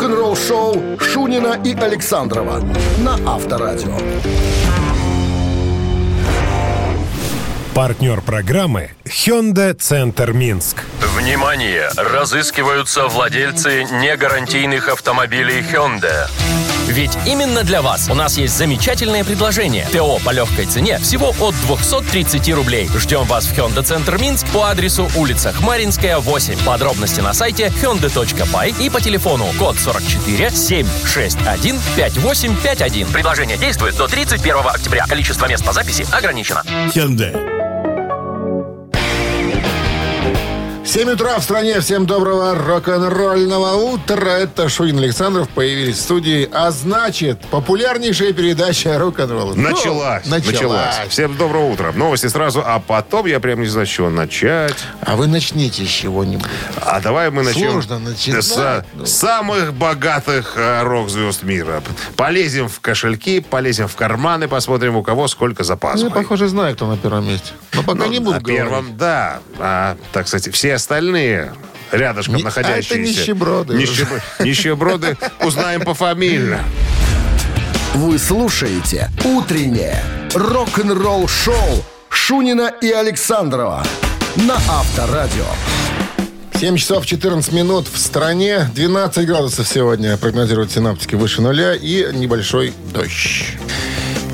Рок-н-ролл-шоу Шунина и Александрова на Авторадио. Партнер программы Hyundai Центр Минск. Внимание! Разыскиваются владельцы негарантийных автомобилей Hyundai. Ведь именно для вас у нас есть замечательное предложение. ТО по легкой цене всего от 230 рублей. Ждем вас в Hyundai Центр Минск по адресу улица Хмаринская, 8. Подробности на сайте hyundai.by и по телефону код 44 761 5851. Предложение действует до 31 октября. Количество мест по записи ограничено. Hyundai. 7 утра в стране. Всем доброго рок-н-ролльного утра. Это Шунин Александров появились в студии. А значит, популярнейшая передача рок-н-ролла. Началась, Ну, началась. Всем доброго утра. Новости сразу, а потом я прям не знаю, с чего начать. А вы начните с чего-нибудь. А давай мы начнем Сложно начинать, с ну. самых богатых э, рок-звезд мира. Полезем в кошельки, полезем в карманы, посмотрим, у кого сколько Ну, запасов. я, похоже, знаю, кто на первом месте. Но пока не буду на первом, говорить. да. А, так, кстати, все остальные рядышком Не- а находящиеся. это нищеброды. Нищеб- Нищеброды узнаем пофамильно. Вы слушаете «Утреннее рок-н-ролл-шоу» Шунина и Александрова на Авторадио. 7 часов 14 минут в стране. 12 градусов сегодня прогнозируют синаптики выше нуля и небольшой дождь.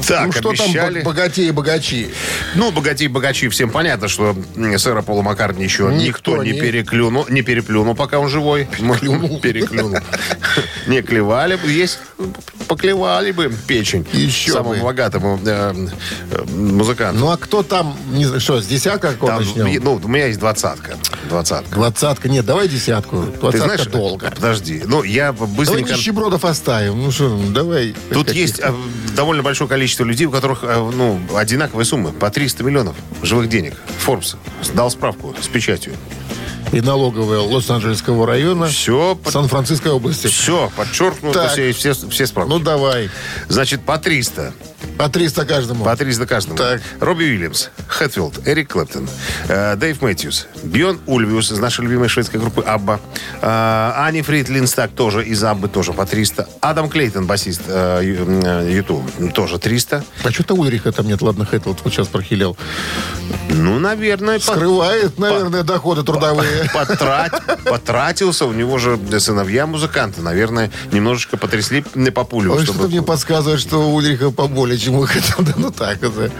Так, ну что обещали. там богатеи и богачи? Ну, богачи-богачи, всем понятно, что сэра Пола Маккартни еще никто, Никто не, не- переклюнул, не переплюнул, пока он живой. Клюнул. Переклюнул. Не клевали бы, есть, поклевали бы печень Еще самому бы. богатому э, э, музыканту. Ну а кто там, не знаю, что, с десятка какого Там, начнем? ну, у меня есть двадцатка. Двадцатка. Двадцатка, нет, давай десятку. Ты Двадцатка знаешь, долго. подожди, ну, я Давай быстренько... нищебродов оставим. Ну что, ну, давай. Тут есть довольно большое количество людей, у которых а, ну, одинаковые суммы. По 300 миллионов живых денег. Forbes дал справку с печатью. И налоговая Лос-Анджелесского района. Все, Сан-Франциской области. все подчеркнуто, Так. все, все, все справки. Ну давай. Значит, по 300. По 300 каждому. По 300 каждому. Так. Робби Уильямс, Хэтфилд, Эрик Клэптон, э, Дэйв Мэтьюс, Бьорн Ульвеус из нашей любимой шведской группы ABBA, э, Ани Фрид Лингстад тоже из Аббы, тоже по 300, Адам Клейтон, басист э, э, U2, тоже 300. А что-то Ульриха там нет, ладно, Хэтфилд вот сейчас прохилел. Ну, наверное, по- Скрывает, наверное, доходы трудовые. потрат- потратился. У него же сыновья музыканты. Наверное, немножечко потрясли папулю. Чтобы- что-то мне подсказывает, что Ульриха поболее, чем. Да ну так, это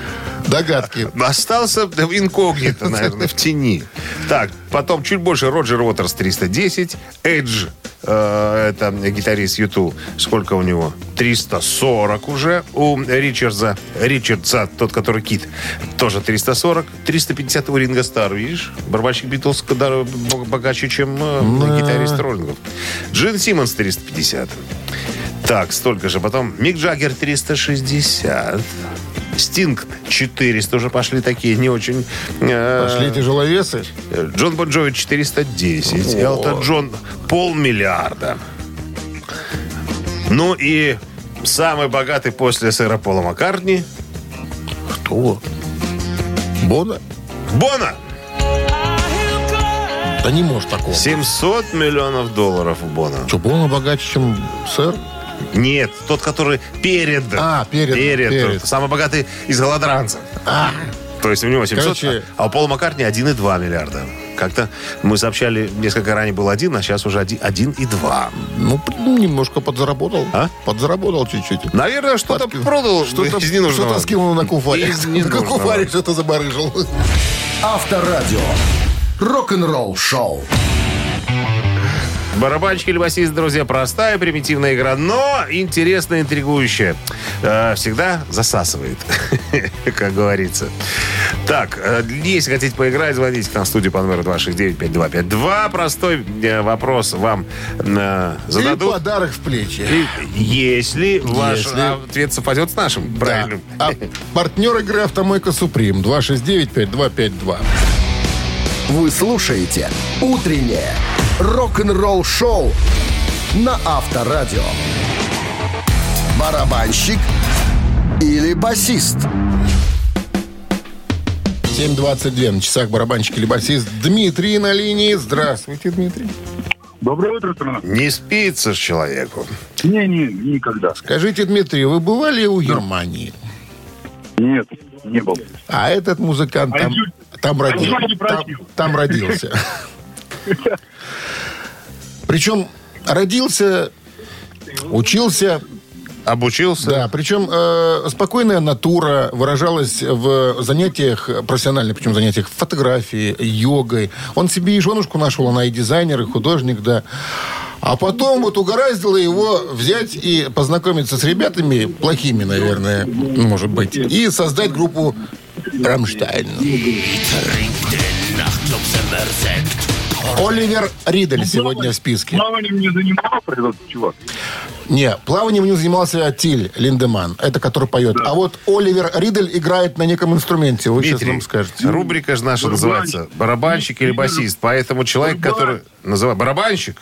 догадки. Остался в инкогнито, наверное, в тени. Так, потом чуть больше Роджер Уотерс 310, Эдж, э, это гитарист Юту, сколько у него? 340 уже у Ричардса. Ричардса, тот, который Кит, тоже 340. 350 у Ринга Стар, видишь? Барабанщик Битлз когда богаче, чем э, гитарист Роллингов. Джин Симмонс 350. Так, столько же. Потом Мик Джаггер 360. Стинг 400 уже пошли такие не очень. э, Пошли тяжеловесы. Джон Бон Джови 410. Элтон Джон полмиллиарда. Ну и самый богатый после сэра Пола Маккартни Кто? Бона? Бона. Да не может такого. 700 миллионов долларов у Бона. Что, Бона богаче, чем сэр? Нет, тот, который перед. А, перед, перед. Самый богатый из голодранцев. А, То есть у него 700, Короче- а у Пола Маккартни 1,2 миллиарда. Как-то мы сообщали, несколько ранее был один, а сейчас уже один- 1,2. ну, блин, немножко подзаработал. А? Подзаработал чуть-чуть. Наверное, что-то Подки- продал Что-то, из ненужного. что-то скинул на куфаре. Из На куфаре что-то забарыжил. Авторадио. Рок-н-ролл-шоу. Барабанщик или басист, друзья, простая, примитивная игра, но интересная, интригующая. Э, всегда засасывает, как говорится. Так, э, если хотите поиграть, звоните к нам в студию по номеру 269-5252. Простой э, вопрос вам э, И зададут. подарок в плечи. Если ваш ответ совпадет с нашим, правильно? А партнер игры «Автомойка Суприм» 269-5252. Вы слушаете «Утреннее рок-н-ролл-шоу» на Авторадио. Барабанщик или басист? 7.22 на часах барабанщик или басист Дмитрий на линии. Здравствуйте, Дмитрий. Доброе утро, страна. Не спится ж человеку. Не-не, никогда. Скажите, Дмитрий, вы бывали у Германии? Нет, не был. А этот музыкант А там, там, а роди- Юль не там, там родился. Причем родился, учился, Обучился? да, причем э, спокойная натура выражалась в занятиях профессиональных, причем занятиях фотографией, йогой. Он себе и женушку нашел, она и дизайнер, и художник, да. А потом вот угораздило его взять и познакомиться с ребятами, плохими, наверное, может быть, и создать группу «Рамштайн». Оливер Ридель сегодня в списке. Плаванием не занимался этот чувак. Не, плаванием не занимался Тиль Линдеман, это который поет. А вот Оливер Ридель играет на неком инструменте, вы сейчас Дмитрий, нам скажете. рубрика же наша называется «Барабанщик или басист». Поэтому человек, который называет барабанщик,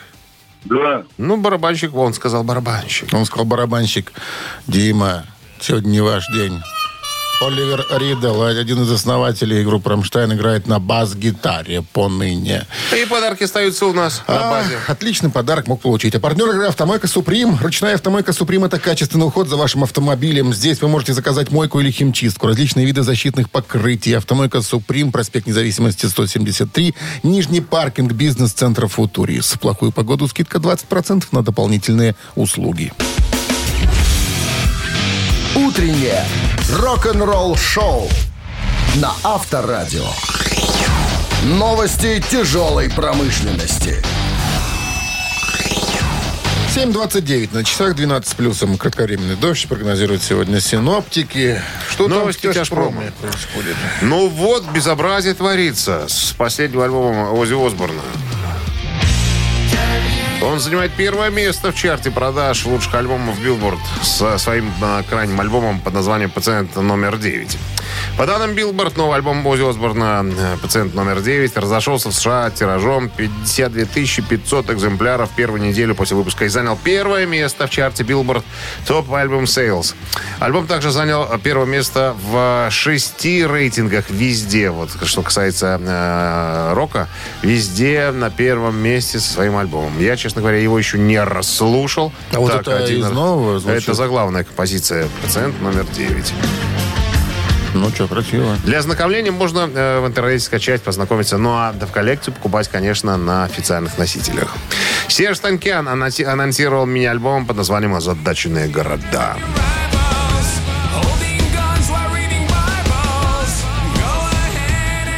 Да. ну, барабанщик, он сказал барабанщик. Он сказал, барабанщик, Дима, сегодня не ваш день. Оливер Ридл, один из основателей группы «Рамштайн», играет на бас-гитаре поныне. И подарки остаются у нас на А, базе. отличный подарок мог получить. А партнер игры «Автомойка Суприм». Ручная «Автомойка Суприм» — это качественный уход за вашим автомобилем. Здесь вы можете заказать мойку или химчистку, различные виды защитных покрытий. «Автомойка Суприм», проспект Независимости, 173, Нижний паркинг, бизнес-центр «Футурис». В плохую погоду скидка 20% на дополнительные услуги. Утреннее рок-н-ролл-шоу на Авторадио. Новости тяжелой промышленности. 7.29 на часах, 12 с плюсом. Кратковременный дождь прогнозируют сегодня синоптики. Что Новости там в тяжпроме происходит? Ну вот, безобразие творится с последнего альбома Ози Осборна. Он занимает первое место в чарте продаж лучших альбомов Билборд со своим э, крайним альбомом под названием «Пациент номер 9». По данным Билборд, новый альбом Ози Осборна э, «Пациент номер 9» разошелся в США тиражом 52 500 экземпляров первую неделю после выпуска и занял первое место в чарте Billboard Top Album Sales. Альбом также занял первое место в шести рейтингах везде. Вот что касается э, рока, везде на первом месте со своим альбомом. Я, честно говоря, его еще не расслушал. А вот это из раз. нового звучит? Это заглавная композиция «Пациент номер 9». Ну что, красиво. Для ознакомления можно э, в интернете скачать, познакомиться. Ну а в коллекцию покупать, конечно, на официальных носителях. Серж Танкян анонси- анонсировал мини-альбом под названием «Озадаченные города».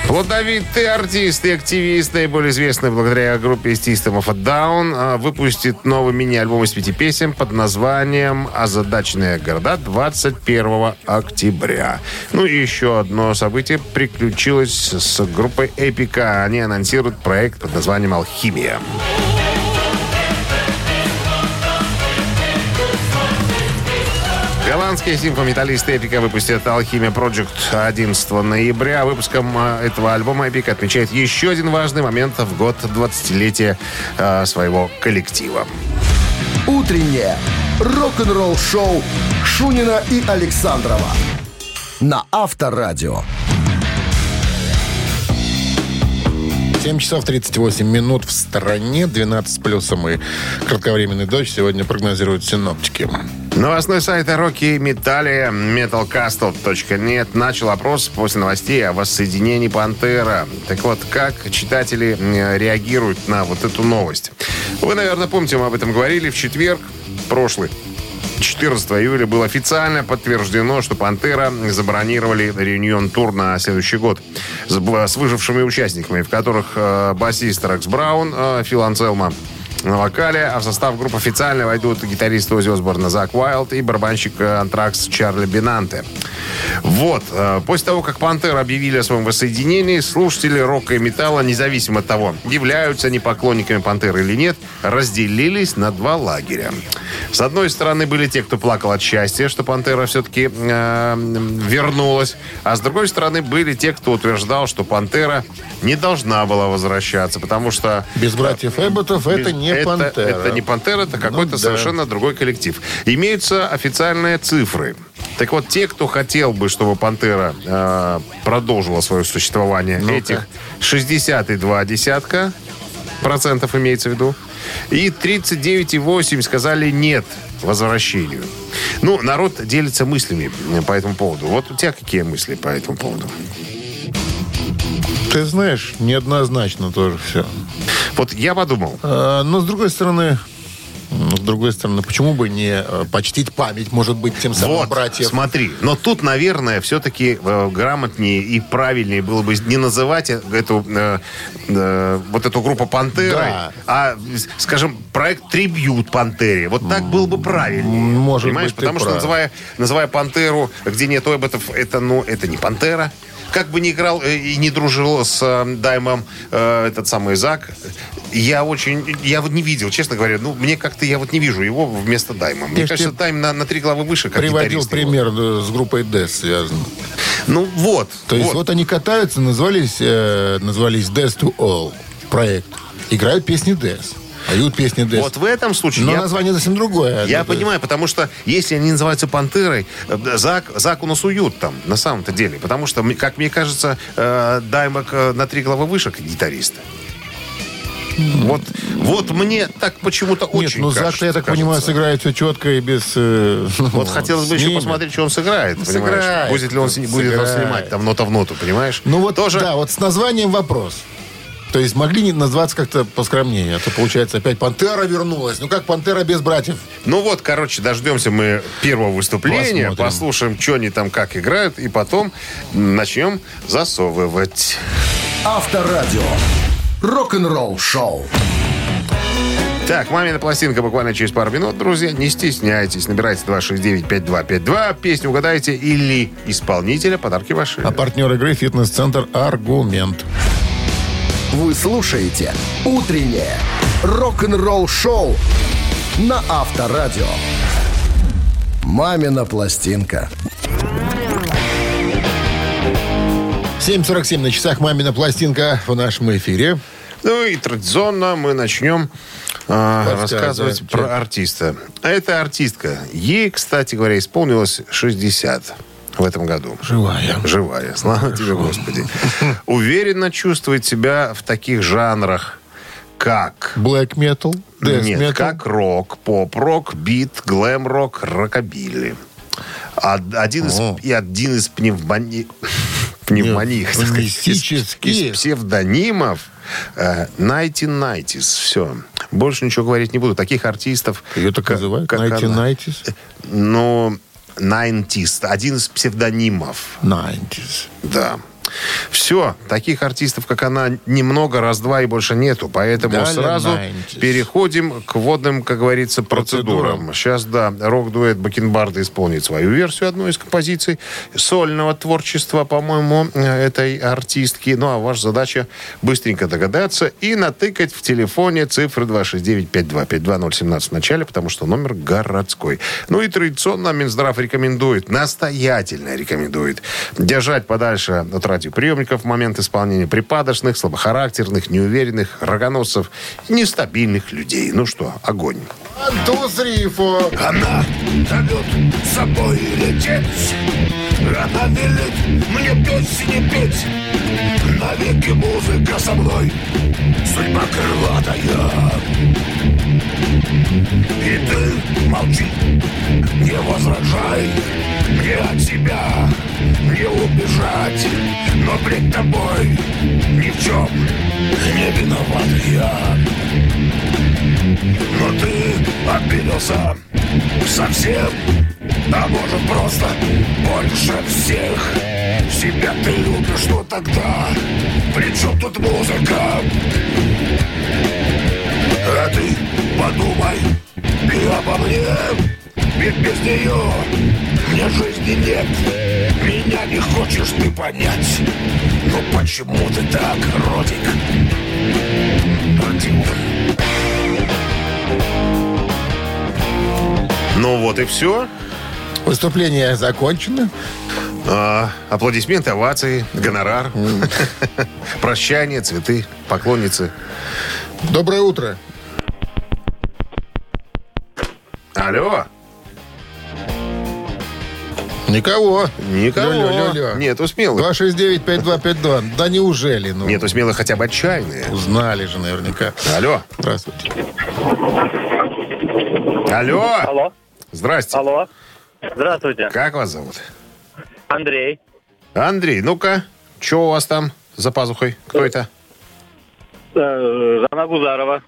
Плодовитый артист и активист, наиболее известный благодаря группе System of a Down, выпустит новый мини-альбом из пяти песен под названием «Озадаченные города» 21 октября. Ну и еще одно событие приключилось с группой Эпика. Они анонсируют проект под названием «Алхимия». Голландские симфометаллисты Эпика выпустят «Алхимия Project» 11 ноября. Выпуском э, этого альбома Эпик отмечает еще один важный момент в год 20-летия э, своего коллектива. Утреннее рок-н-ролл-шоу Шунина и Александрова на Авторадио. 7 часов 38 минут в стороне, 12 с плюсом и кратковременный дождь сегодня прогнозируют синоптики. Новостной сайт о роке и металле metalcastle.net начал опрос после новостей о воссоединении «Пантера». Так вот, как читатели реагируют на вот эту новость? Вы, наверное, помните, мы об этом говорили в четверг прошлый. 14 июля было официально подтверждено, что «Пантера» забронировали реюнион-тур на следующий год. С, выжившими участниками, в которых э, басист Рекс Браун, э, Фил Анселма на вокале, а в состав группы официально войдут гитарист Ози Осборна Зак Уайлд и барабанщик э, Антракс Чарли Бинанте. Вот. э, После того, как Пантера объявили о своем воссоединении, слушатели рока и металла, независимо от того, являются они поклонниками Пантеры или нет, разделились на два лагеря. С одной стороны были те, кто плакал от счастья, что Пантера все-таки э, вернулась, а с другой стороны были те, кто утверждал, что Пантера не должна была возвращаться, потому что Без братьев Эбботов это не это, «Пантера». Это не Пантера, это какой-то да. совершенно другой коллектив. Имеются официальные цифры. Так вот, те, кто хотел бы, чтобы Пантера э, продолжила свое существование, Ну-ка. этих 62 десятка процентов имеется в виду. И 39,8 сказали нет возвращению. Ну, народ делится мыслями по этому поводу. Вот у тебя какие мысли по этому поводу? Ты знаешь, неоднозначно тоже все. Вот я подумал, А, но, с другой стороны, с другой стороны, почему бы не э, почтить память, может быть, тем самым вот, братьев? смотри. Но тут, наверное, все-таки э, грамотнее и правильнее было бы не называть э- эту, э, э, вот эту группу «Пантерой», Да. а, скажем, проект «Трибьют Пантере». Вот так было бы правильнее. Может Понимаешь? быть, Потому что, прав. называя, называя «Пантеру», где нет эботов, это, ну, это не «Пантера». Как бы ни играл э, и не дружил с э, Даймом э, этот самый Зак, я очень... Я вот не видел, честно говоря. Ну, мне как-то... Я вот не вижу его вместо Дайма. Мне Я кажется, Дайм на, на три главы выше, как Приводил гитарист его. пример э, с группой Death связан. Ну, вот. То есть вот, они катаются, назвались, э, назвались Death to All проект. Играют песни Death. Поют песни Death. Вот в этом случае Но я, название совсем другое. я Это- понимаю, потому что если они называются «Пантерой», э, Зак, Зак у нас уют там, на самом-то деле. Потому что, как мне кажется, э, Даймок э, на три главы выше, как гитарист. Вот, вот мне так почему-то Нет, очень ну Зак, я так кажется. понимаю, сыграет все четко и без... э, ну, Вот хотелось бы еще посмотреть, что он сыграет, понимаешь? сыграет, Будет ли он, с- будет он сыграет. снимать там нота в ноту, понимаешь? Ну вот, Тоже да, вот с названием вопрос. То есть могли не назваться как-то поскромнее. А то, получается, опять «Пантера» вернулась. Ну как «Пантера» без братьев? Ну вот, короче, дождемся мы первого выступления, Посмотрим. послушаем, что они там как играют, и потом начнем засовывать. Авторадио. Рок-н-ролл шоу. Так, мамина пластинка буквально через пару минут, друзья. Не стесняйтесь, набирайте 269-5252, песню угадайте или исполнителя, подарки ваши. А партнер игры «Фитнес-центр Аргумент». Вы слушаете «Утреннее рок-н-ролл шоу» на Авторадио. «Мамина пластинка». 7.47 на часах «Мамина пластинка» в нашем эфире. Ну и традиционно мы начнем Подсказывать. рассказывать про артиста. А Это артистка. Ей, кстати говоря, исполнилось 60 в этом году. Живая. Живая. Слава тебе, Господи. Уверенно чувствует себя в таких жанрах, как... Black Metal, Death Нет, Metal. как рок, поп-рок, бит, глэм-рок, рокобилли. Од- Один из, О. и один из пневмони... пневмоних, сказать, из, Пневмонических. из псевдонимов э, 1990s. Все. Больше ничего говорить не буду. Таких артистов... Ее так называют? Найти. Найтис? Ну, 90s. Один из псевдонимов. Найтис. Да. Все, таких артистов, как она, немного, раз-два и больше нету. Поэтому Далее сразу 90s. переходим к водным, как говорится, процедурам. Процедурам. Сейчас, да, рок-дуэт Бакенбарда исполнит свою версию одной из композиций сольного творчества, по-моему, этой артистки. Ну, а ваша задача быстренько догадаться и натыкать в телефоне цифры 269-5252-017 в начале, потому что номер городской. Ну и традиционно Минздрав рекомендует, настоятельно рекомендует держать подальше от радиоприемников в момент исполнения припадочных, слабохарактерных, неуверенных, рогоносцев, нестабильных людей. Ну что, огонь. Антусрифо. Она зовет с собой лететь Она велит мне петь не петь Навеки музыка со мной Судьба крылатая И ты молчи, не возражай Мне от тебя не убежать Но пред тобой ни в чем не виноват я. Но ты обиделся совсем А может просто больше всех. Себя ты любишь, но тогда? При чем тут музыка? А ты подумай и обо мне Ведь без нее мне жизни нет Меня не хочешь ты понять Но почему ты так, Родик? Родик Ну вот и все. Выступление закончено. А, аплодисменты, овации, гонорар. Прощание, цветы, поклонницы. Доброе утро. Алло. Никого. Никого. Лё-лё-лё-лё. Нету смелых. 269-5252. Да неужели? Ну, Нету смелых хотя бы отчаянные. Узнали же наверняка. Алло. Здравствуйте. Алло. Алло. Здрасте. Алло. Здравствуйте. Как вас зовут? Андрей. Андрей, ну-ка, что у вас там за пазухой? Кто это? Э, Жанна Гузарова.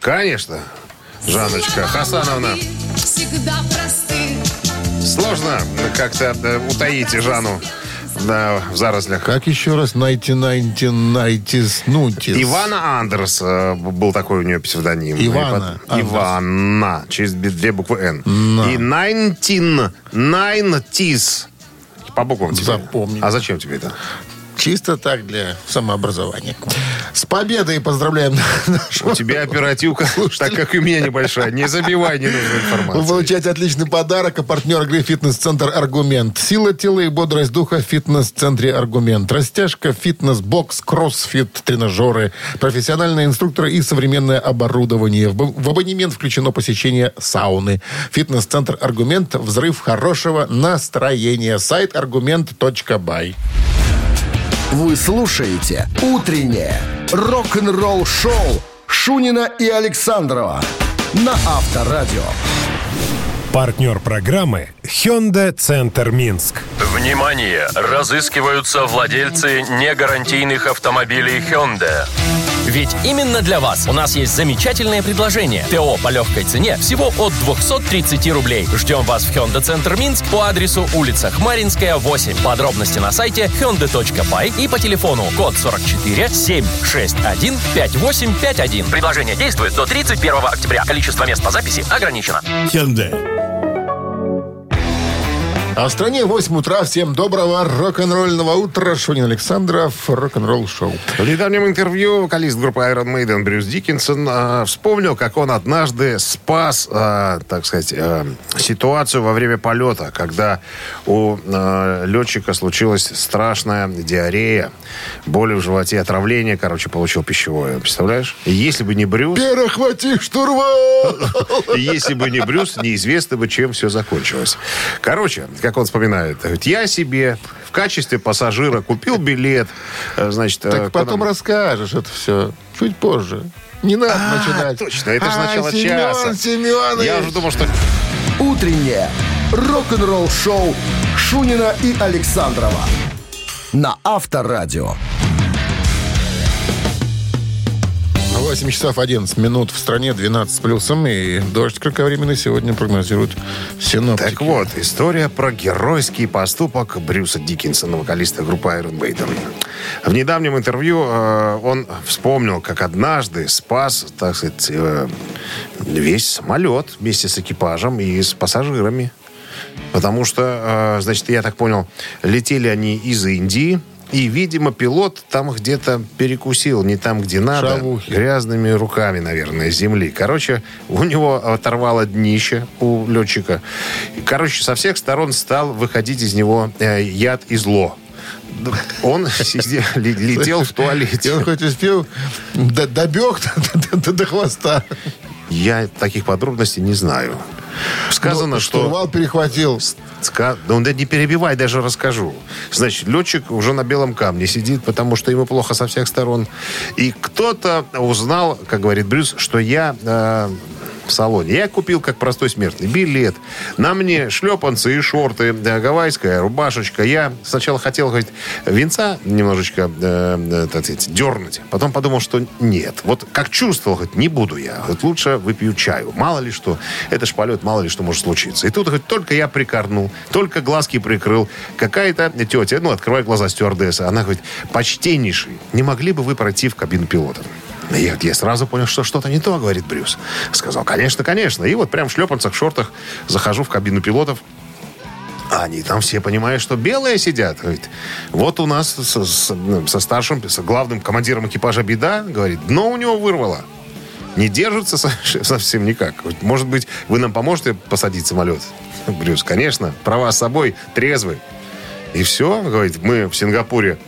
Конечно, Жанночка Хасановна. Всегда просты. Сложно как-то э, утаить Жанну да, в зарослях. Как еще раз? Найти, найти, найти, снутис. Ивана Андерс э, был такой у нее псевдоним. Ивана И под-. Ивана, через две буквы Н. На. И 19, nineties. По буквам тебе. Запомни. А зачем тебе это? Чисто так для самообразования. С победой поздравляем нашего У тебя оперативка, так как и у меня небольшая. Не забивай ненужную Вы информацию. получаете отличный подарок. А партнер игры «Фитнес-центр Аргумент». Сила тела и бодрость духа в фитнес-центре Аргумент. Растяжка, фитнес-бокс, кроссфит, тренажеры, профессиональные инструкторы и современное оборудование. В абонемент включено посещение сауны. Фитнес-центр Аргумент. Взрыв хорошего настроения. Сайт аргумент.бай. Вы слушаете «Утреннее рок-н-ролл-шоу» Шунина и Александрова на Авторадио. Партнер программы Hyundai Центр Минск. Внимание! Разыскиваются владельцы негарантийных автомобилей Hyundai. Ведь именно для вас у нас есть замечательное предложение. ТО по легкой цене всего от 230 рублей. Ждем вас в Hyundai Центр Минск по адресу улица Хмаринская, 8. Подробности на сайте hyundai.by и по телефону код 44 761 5851. Предложение действует до 31 октября. Количество мест по записи ограничено. Hyundai. А в стране 8 утра. Всем доброго рок-н-ролльного утра. Шунин Александров. Рок-н-ролл шоу. В недавнем интервью вокалист группы Iron Maiden Брюс Диккенсон э, вспомнил, как он однажды спас, э, так сказать, э, ситуацию во время полета, когда у э, летчика случилась страшная диарея, боли в животе, отравление, короче, получил пищевое. Представляешь? Если бы не Брюс, Перехвати штурвал! если бы не Брюс, неизвестно бы, чем все закончилось. Короче, как он вспоминает, говорит, я себе в качестве пассажира купил билет, э, значит... э, Так потом куда- расскажешь это все чуть позже. Не надо А, начинать. точно, это же А, начало Семен часа. Семенович. Я уже думал, что... Утреннее рок-н-ролл-шоу Шунина и Александрова на Авторадио. 8 часов 11 минут в стране, 12 с плюсом. И дождь кратковременный сегодня прогнозируют синоптики. Так вот, история про геройский поступок Брюса Диккенсона, вокалиста группы Iron Maiden. В недавнем интервью э, он вспомнил, как однажды спас, так сказать, э, весь самолет вместе с экипажем и с пассажирами. Потому что, э, значит, я так понял, летели они из Индии, и, видимо, пилот там где-то перекусил, не там, где надо. Шавухи. Грязными руками, наверное, земли. Короче, у него оторвало днище у летчика. Короче, со всех сторон стал выходить из него э, яд и зло. Он сидел- летел в И туалете. он хоть успел добег до, до- до хвоста. Я таких подробностей не знаю. Сказано, Ну, что... Штурвал перехватил. Ска- Да он да не перебивай, даже расскажу. Значит, летчик уже на белом камне сидит, потому что ему плохо со всех сторон. И кто-то узнал, как говорит Брюс, что я э, в салоне. Я купил, как простой смертный, билет. На мне шлепанцы и шорты, да, гавайская рубашечка. Я сначала хотел, говорит, венца немножечко э, так сказать, дернуть. Потом подумал, что нет. Вот как чувствовал, говорит, не буду я. Вот лучше выпью чаю. Мало ли что. Это ж полет, мало ли что может случиться. И тут, говорит, только я прикорнул, только глазки прикрыл. Какая-то тетя, ну, открывает глаза стюардесса. Она говорит, почтеннейший, не могли бы вы пройти в кабину пилота? Я, я сразу понял, что что-то не то, говорит Брюс. Сказал, конечно, конечно. И вот прям в шлепанцах, шортах захожу в кабину пилотов. А они там все понимают, что белые сидят. Говорит, вот у нас со, с- ну, со старшим, с главным командиром экипажа беда. Говорит, дно у него вырвало. Не держится со- совсем никак. Может быть, вы нам поможете посадить самолет? Брюс, конечно, права с собой, трезвый. И все, говорит, мы в Сингапуре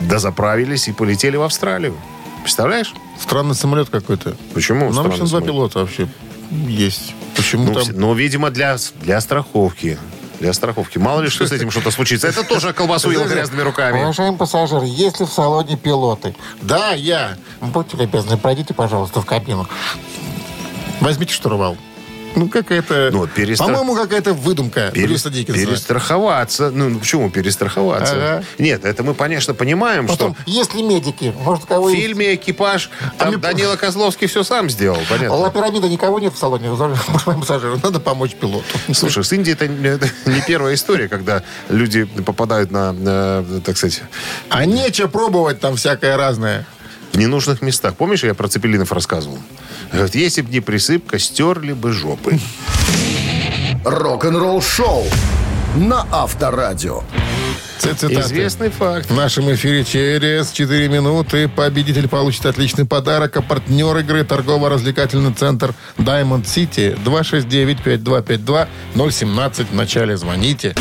дозаправились и полетели в Австралию. Представляешь? Странный самолет какой-то. Почему? Странный обычно два пилота вообще есть. Почему Ну, там... ну, видимо, для, для страховки. Для страховки. Мало ли, что с этим что-то случится. Это тоже колбасу ел грязными руками. Уважаемый пассажир, есть ли в салоне пилоты? Да, я. Будьте любезны, пройдите, пожалуйста, в кабину. Возьмите штурвал. Ну, какая-то... Ну, перестра- По-моему, какая-то выдумка Брюса Диккенса. перестраховаться. Ну, ну, почему перестраховаться? Ага. Нет, это мы, конечно, понимаем, Потом, что есть ли медики? Может, кого в фильме «Экипаж» там мы- Данила Козловский все сам сделал, Ла понятно. пирамида никого нет в салоне. Надо помочь пилоту. Слушай, с Индией это не, первая история, когда люди попадают на, на, так сказать, А нечего пробовать там всякое разное. В ненужных местах. Помнишь, я про Цепелинов рассказывал? Говорит, если бы не присыпка, стерли бы жопы. Рок-н-ролл шоу на Авторадио. Цитаты. Известный факт. В нашем эфире через 4 минуты победитель получит отличный подарок, а партнер игры торгово-развлекательный центр Diamond City 269-5252-017. В начале звоните.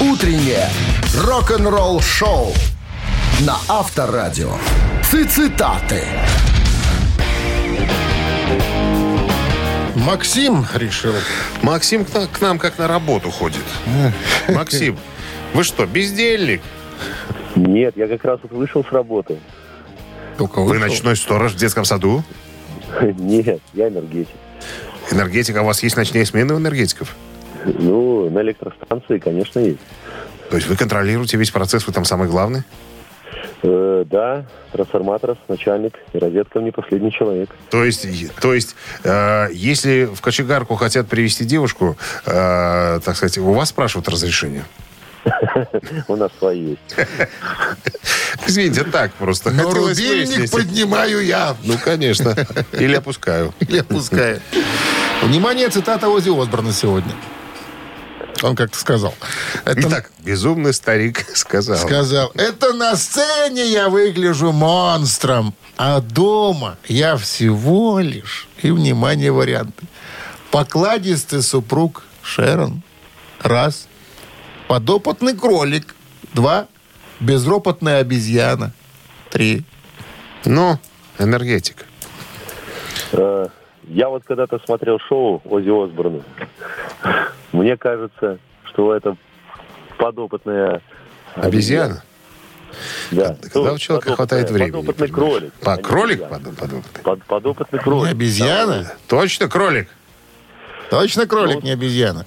Утреннее рок-н-ролл шоу на Авторадио. Цитаты. Максим решил. Максим к, на- к нам как на работу ходит. Максим, вы что, бездельник? Нет, я как раз вот вышел с работы. Только Вы вышел. ночной сторож в детском саду? Нет, я энергетик. Энергетика, у вас есть ночные смены у энергетиков? Ну, на электростанции, конечно, есть. То есть вы контролируете весь процесс, вы там самый главный? Э, да, трансформатор, начальник и розетка мне последний человек. То есть, то есть э, если в кочегарку хотят привести девушку, э, так сказать, у вас спрашивают разрешение? У нас свои есть. Извините, так просто. Но Хотелось рубильник выяснить. поднимаю я. Ну, конечно. Или опускаю. Или опускаю. Внимание, цитата Ози Осборна сегодня. Он как-то сказал. Это Итак, безумный старик сказал. сказал, это на сцене я выгляжу монстром, а дома я всего лишь, и, внимание, варианты, покладистый супруг Шерон, раз, подопытный кролик, два, безропотная обезьяна, три. Ну, энергетик. Э, Я вот когда-то смотрел шоу Ози Осборна. Мне кажется, что это подопытная Обезьяна? Да. Когда у человека хватает времени. Подопытный кролик. По, а не кролик под- подопытный? Под- подопытный Не кролик. обезьяна? Точно кролик? Точно кролик, не обезьяна.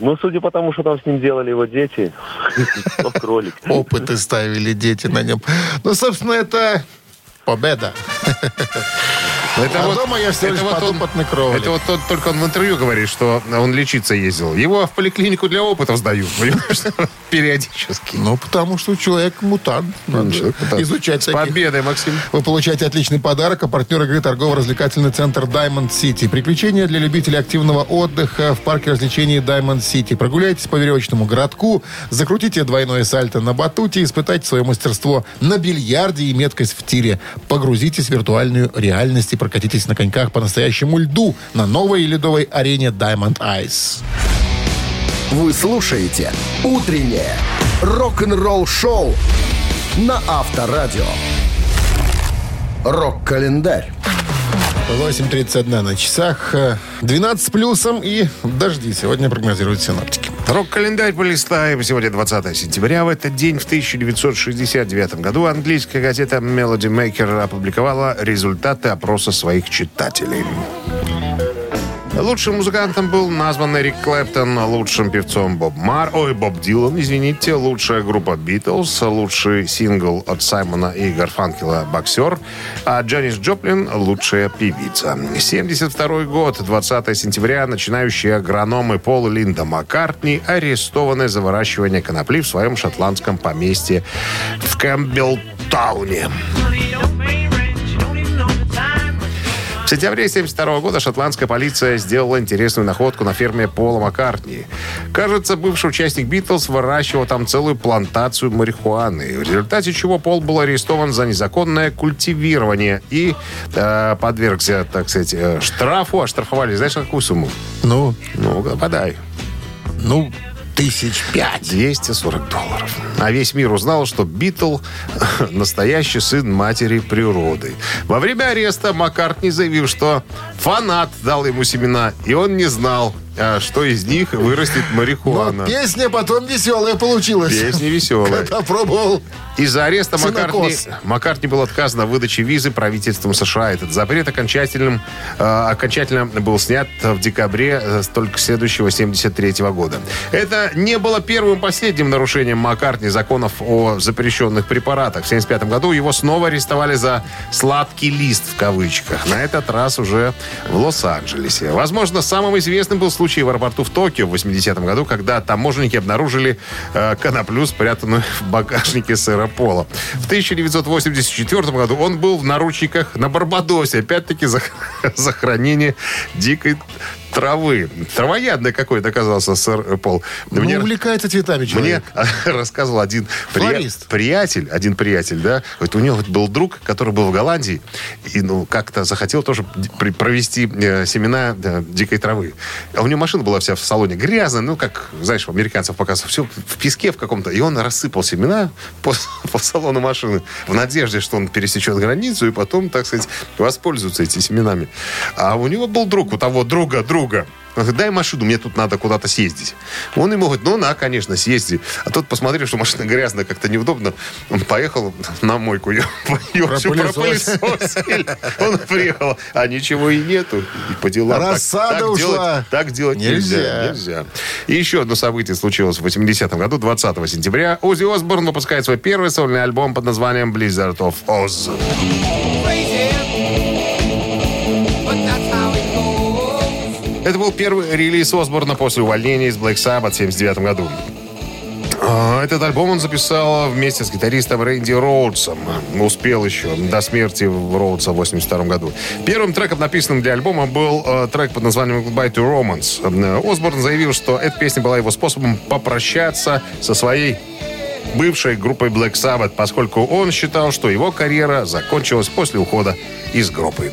Ну, судя по тому, что там с ним делали его дети, кролик. Опыты ставили дети на нем. Ну, собственно, это победа. Это А дома я всего это лишь вот он-. Это вот тот- только он в интервью говорит, что он лечиться ездил. Его в поликлинику для опытов сдают, понимаешь? Периодически. Ну, потому что человек мутант. Человек мутант. изучать С таких. победой, Максим. Вы получаете отличный подарок, а партнер игры торгово-развлекательный центр Diamond City. Приключения для любителей активного отдыха в парке развлечений Diamond City. Прогуляйтесь по веревочному городку, закрутите двойное сальто на батуте, испытайте свое мастерство на бильярде и меткость в тире. Погрузитесь в виртуальную реальность и прокатитесь на коньках по настоящему льду на новой ледовой арене Diamond Ice. Вы слушаете «Утреннее рок-н-ролл шоу» на Авторадио. Рок-календарь. 8.31 на часах, э, 12 с плюсом и дожди сегодня прогнозируют синаптики. Рок-календарь полистаем. Сегодня 20 сентября. В этот день, в 1969 году, английская газета Melody Maker опубликовала результаты опроса своих читателей. Лучшим музыкантом был назван Эрик Клэптон, лучшим певцом Боб Мар, ой, Боб Дилан, извините, лучшая группа Битлз, лучший сингл от Саймона и Гарфанкела «Боксер», а Джанис Джоплин – лучшая певица. 72 год, 20 сентября, начинающие агрономы Пол и Линда Маккартни арестованы за выращивание конопли в своем шотландском поместье в Кэмпбелл-тауне. В сентябре 1972 года шотландская полиция сделала интересную находку на ферме Пола Маккартни. Кажется, бывший участник Битлз выращивал там целую плантацию марихуаны, в результате чего Пол был арестован за незаконное культивирование и э, подвергся, так сказать, э, штрафу. Оштрафовали, знаешь, на какую сумму? Ну, Ну, подай. ну, тысяч пять. 240 долларов. А весь мир узнал, что Битл – настоящий сын матери природы. Во время ареста Маккартни заявил, что фанат дал ему семена, и он не знал, а, что из них вырастет марихуана. Но песня потом веселая получилась. Песня веселая. Когда пробовал. Из-за ареста Маккартни. Маккартни был отказано в выдаче визы правительством США. Этот запрет окончательным, э, окончательно был снят в декабре э, только следующего 73 года. Это не было первым последним нарушением Маккартни законов о запрещенных препаратах. В 75 году его снова арестовали за «сладкий лист» в кавычках. На этот раз уже в Лос-Анджелесе. Возможно, самым известным был случай в аэропорту в Токио в 80 году, когда таможенники обнаружили э, коноплю, спрятанную в багажнике сэра Пола. В 1984 году он был в наручниках на Барбадосе. Опять-таки за, за хранение дикой травы. Травоядный какой-то оказался сэр Пол. Ну, Мне- увлекается цветами мне человек. рассказывал один Флорист. приятель, один приятель, да, вот у него был друг, который был в Голландии, и, ну, как-то захотел тоже провести э, семена э, дикой травы. А у него машина была вся в салоне грязная, ну, как, знаешь, у американцев показывают, все в песке в каком-то, и он рассыпал семена по, по салону машины в надежде, что он пересечет границу, и потом, так сказать, воспользуется этими семенами. А у него был друг, у того друга, друга, он говорит, дай машину, мне тут надо куда-то съездить. Он ему говорит, ну, на, конечно, съезди. А тот, посмотрев, что машина грязная, как-то неудобно, он поехал на мойку, ее, ее пропылесосили. Он приехал, а ничего и нету. И по делам. Так- Рассада так, ушла. делать, так делать нельзя. Нельзя. нельзя. И еще одно событие случилось в 80-м году, 20 сентября. Ози Осборн выпускает свой первый сольный альбом под названием «Blizzard of Oz». Это был первый релиз Осборна после увольнения из Black Sabbath в 79 году. А, Этот альбом он записал вместе с гитаристом Рэнди Роудсом. Успел еще до смерти Роудса в 82 году. Первым треком, написанным для альбома, был э, трек под названием «Goodbye to Romance». Э, Осборн заявил, что эта песня была его способом попрощаться со своей бывшей группой Black Sabbath, поскольку он считал, что его карьера закончилась после ухода из группы.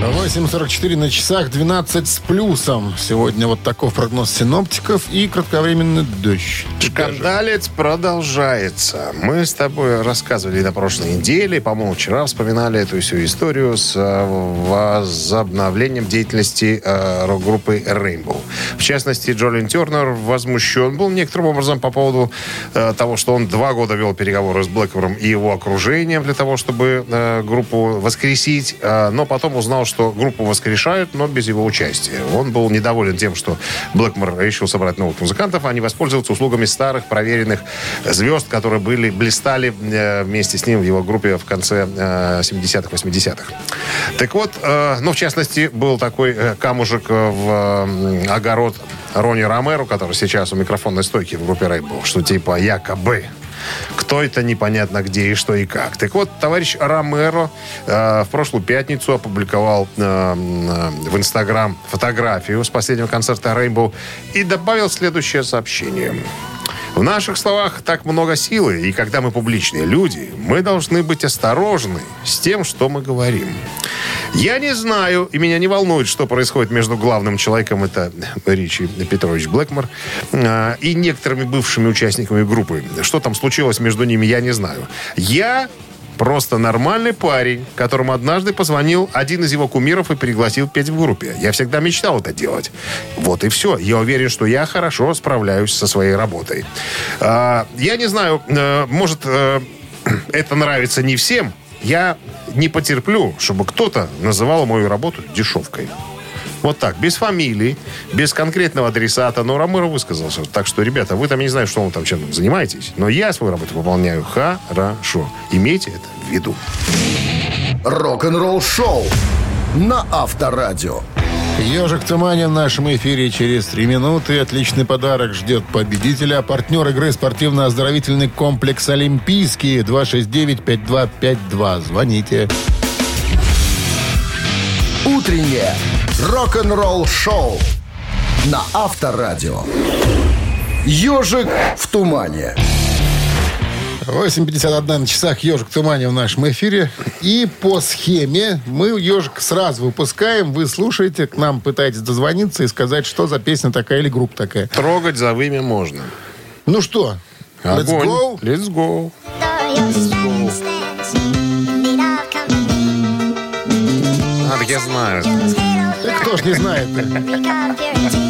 8.44 на часах, 12 с плюсом. Сегодня вот таков прогноз синоптиков и кратковременный дождь. Шкандалец продолжается. Мы с тобой рассказывали на прошлой неделе, по-моему, вчера вспоминали эту всю историю с э, возобновлением деятельности э, рок-группы Rainbow. В частности, Джолин Тернер возмущен был некоторым образом по поводу э, того, что он два года вел переговоры с Блэкмором и его окружением для того, чтобы группу воскресить, но потом узнал, что группу воскрешают, но без его участия. Он был недоволен тем, что Блэкмор решил собрать новых музыкантов, а не воспользоваться услугами старых, проверенных звезд, которые были, блистали э, вместе с ним в его группе в конце э, 70-х, 80-х. Так вот, э, ну, в частности, был такой э, камушек э, в э, огород Рони Ромеро, который сейчас у микрофонной стойки в группе Rainbow, что типа якобы кто это непонятно где и что и как. Так вот, товарищ Ромеро э, в прошлую пятницу опубликовал э, э, в Инстаграм фотографию с последнего концерта Rainbow и добавил следующее сообщение. В наших словах так много силы, и когда мы публичные люди, мы должны быть осторожны с тем, что мы говорим. Я не знаю, и меня не волнует, что происходит между главным человеком, это Ричи Петрович Блэкмор, э, и некоторыми бывшими участниками группы. Что там случилось между ними, я не знаю. Я просто нормальный парень, которому однажды позвонил один из его кумиров и пригласил петь в группе. Я всегда мечтал это делать. Вот и все. Я уверен, что я хорошо справляюсь со своей работой. А, я не знаю, э, может, э, это нравится не всем. Я не потерплю, чтобы кто-то называл мою работу дешевкой. Вот так, без фамилии, без конкретного адресата. Но Ромеро высказался. Так что, ребята, вы там я не знаю, что вы там чем занимаетесь, но я свою работу выполняю хорошо. Имейте это в виду. Рок-н-ролл-шоу на Авторадио. Ежик в тумане в нашем эфире через три минуты. Отличный подарок ждет победителя. Партнер игры спортивно-оздоровительный комплекс «Олимпийский». 269-5252. Звоните. Утреннее рок-н-ролл-шоу на Авторадио. Ежик в тумане. 8.51 на часах «Ежик в тумане» в нашем эфире. И по схеме мы «Ежик» сразу выпускаем. Вы слушаете, к нам пытаетесь дозвониться и сказать, что за песня такая или группа такая. Трогать за вымя можно. Ну что, Let's Огонь. go. Let's go. Я знаю. Кто ж не знает?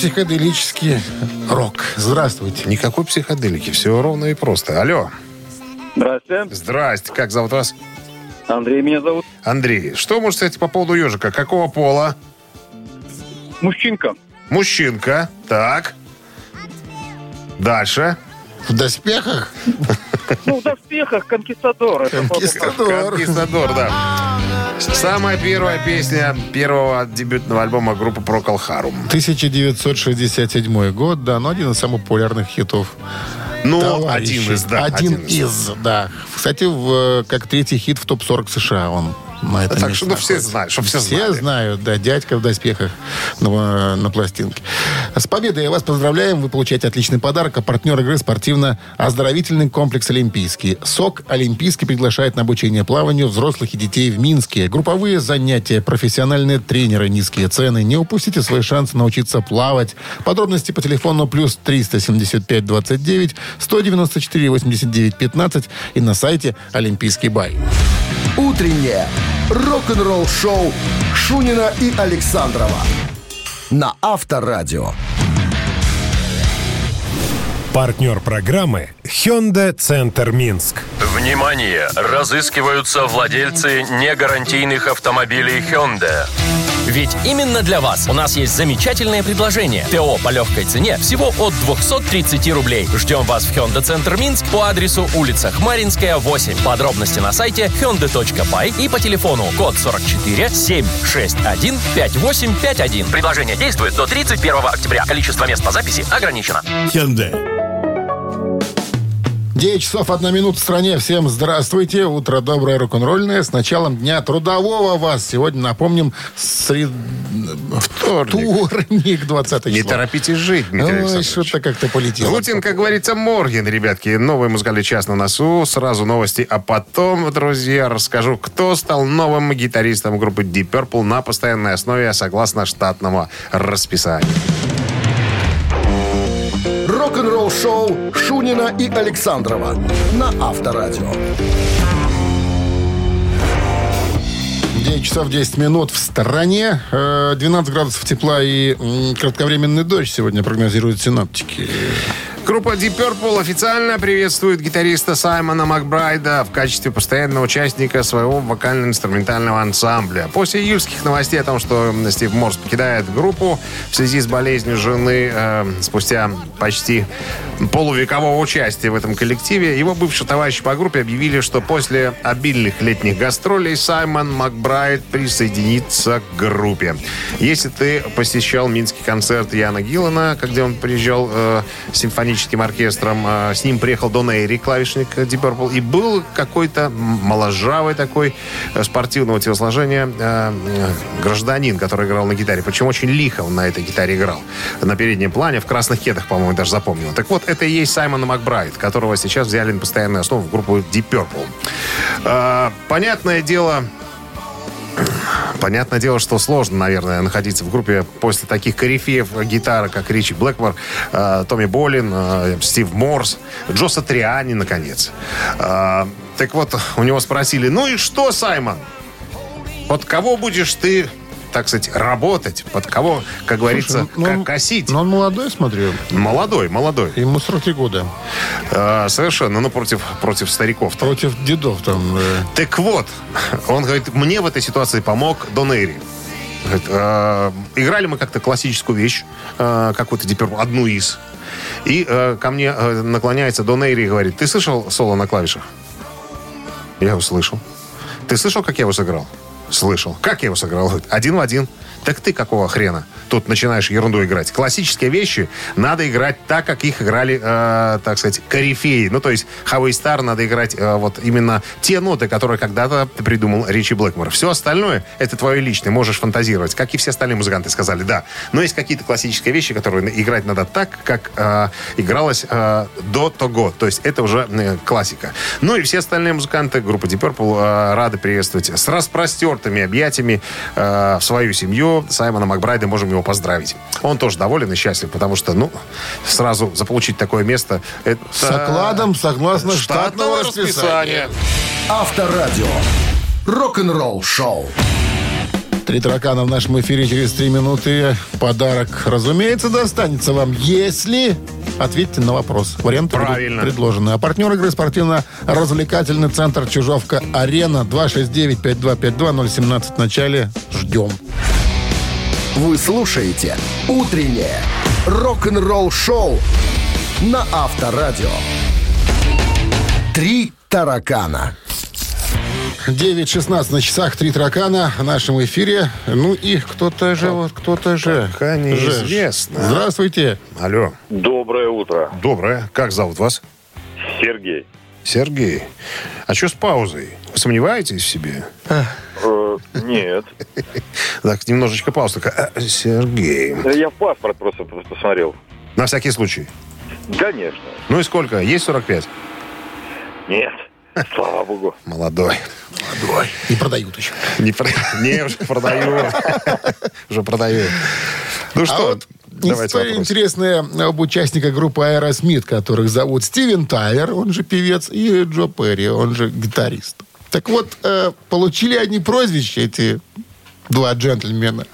Психоделический рок. Здравствуйте. Никакой психоделики, все ровно и просто. Алло. Здравствуйте. Здрасте, как зовут вас? Андрей меня зовут. Андрей, что можете сказать по поводу ежика? Какого пола? Мужчинка. Мужчинка. Так. Дальше. В доспехах? Ну, в доспехах конкистадор. Это Конкистадор. Конкистадор, да. Самая первая песня первого дебютного альбома группы Procol Harum. 1967 год, да, но один из самых популярных хитов. Ну, товарищей. один из, да. Один, из, да. Кстати, в, э, как третий хит в топ-40 США он на этом Так месте что, ну, все знают, чтоб все Все знали. знают, да, дядька в доспехах на, на пластинке. С победой я вас поздравляем. Вы получаете отличный подарок. А партнер игры спортивно-оздоровительный комплекс «Олимпийский». СОК «Олимпийский» приглашает на обучение плаванию взрослых и детей в Минске. Групповые занятия, профессиональные тренеры, низкие цены. Не упустите свой шанс научиться плавать. Подробности по телефону плюс 375 29 194 89 15 и на сайте «Олимпийский бай». Утреннее рок-н-ролл-шоу Шунина и Александрова на Авторадио. Партнер программы Hyundai Центр Минск. Внимание! Разыскиваются владельцы негарантийных автомобилей Hyundai. Ведь именно для вас у нас есть замечательное предложение. ТО по легкой цене всего от 230 рублей. Ждем вас в Hyundai Центр Минск по адресу улица Хмаринская, 8. Подробности на сайте hyundai.by и по телефону код 44 761 5851. Предложение действует до 31 октября. Количество мест по записи ограничено. Hyundai. 9 часов 1 минута в стране. Всем здравствуйте. Утро доброе, рок-н-ролльное. С началом дня трудового вас. Сегодня, напомним, сред... Вторник. вторник, 20 число. Не торопитесь жить, Ой, что-то как-то полетело. Путин, как говорится, Морген, ребятки. Новый музыкальный час на носу. Сразу новости. А потом, друзья, расскажу, кто стал новым гитаристом группы Deep Purple на постоянной основе согласно штатному расписанию. Рок-н-ролл-шоу Шунина и Александрова на Авторадио. 9 часов 10 минут в стороне. Э, 12 градусов тепла и кратковременный дождь сегодня прогнозируют синоптики. Группа Deep Purple официально приветствует гитариста Саймона Макбрайда в качестве постоянного участника своего вокально-инструментального ансамбля. После июльских новостей о том, что Стив Морс покидает группу в связи с болезнью жены э, спустя почти полувекового участия в этом коллективе, его бывшие товарищи по группе объявили, что после обильных летних гастролей Саймон Макбрайд присоединится к группе. Если ты посещал минский концерт Яна Гиллана, где он приезжал э, с симфоническим оркестром, э, с ним приехал Дон Эйри, клавишник Deep Purple, и был какой-то моложавый такой э, спортивного телосложения э, э, гражданин, который играл на гитаре. Причем очень лихо он на этой гитаре играл. На переднем плане, в красных кедах, по-моему, даже запомнил. Так вот, это и есть Саймон Макбрайд, которого сейчас взяли на постоянную основу в группу Deep Purple. Э, понятное дело, Понятное дело, что сложно, наверное, находиться в группе после таких корифеев гитары, как Ричи Блэкмор, э, Томми Болин, э, Стив Морс, Джо Сатриани, наконец. Э, так вот, у него спросили, ну и что, Саймон? Под кого будешь ты, так сказать, работать? Под кого, как говорится, ну, ка- он- косить? Но он молодой, смотрю. Молодой, молодой. Ему 43 года. Э, совершенно, ну, против, против стариков. Против дедов там. э, Так вот, он говорит, мне в этой ситуации помог Дон Эйри. Говорит, «Э, играли мы как-то классическую вещь, э, какую-то Purple, одну из. И э, ко мне э, наклоняется Дон Эйри и говорит, ты слышал соло на клавишах? Я услышал. Ты слышал, как я его сыграл? Слышал. Как я его сыграл? Один в один. Так ты какого хрена? Тут начинаешь ерунду играть. Классические вещи надо играть так, как их играли, э, так сказать, корифеи. Ну, то есть Highway Star надо играть э, вот именно те ноты, которые когда-то придумал Ричи Блэкмор. Все остальное это твое личное, можешь фантазировать. Как и все остальные музыканты сказали, да. Но есть какие-то классические вещи, которые играть надо так, как э, игралось э, до того. То есть это уже э, классика. Ну и все остальные музыканты группы Deep Purple э, рады приветствовать с распростертыми объятиями э, свою семью. Саймона Макбрайда можем его поздравить. Он тоже доволен и счастлив, потому что, ну, сразу заполучить такое место... Это С окладом согласно штатного штатного расписания. Авторадио. Рок-н-ролл шоу. Три таракана в нашем эфире через три минуты. Подарок, разумеется, достанется вам, если ответите на вопрос. Варианты будут Правильно. предложены. А партнер игры спортивно-развлекательный центр «Чужовка-Арена» 269-5252-017 в начале. Ждем. Вы слушаете «Утреннее рок-н-ролл-шоу» на Авторадио. «Три таракана». 9.16 на часах, три таракана в нашем эфире. Ну и кто-то же, вот кто-то же. Пока неизвестно. Здравствуйте. Алло. Доброе утро. Доброе. Как зовут вас? Сергей. Сергей. А что с паузой? Вы сомневаетесь в себе? Э, нет. Так, немножечко пауза. «А, Сергей. Я в паспорт просто пос- посмотрел. На всякий случай. Конечно. Ну и сколько? Есть 45? Нет. Слава богу. Молодой. И продают еще. Не, про- не, уже продаю. Уже продаю. Ну А что, вот давайте история вопрос. интересная об участниках группы Аэросмит, которых зовут Стивен Тайлер, он же певец, и Джо Перри, он же гитарист. Так вот, э, получили они прозвище, эти два джентльмена.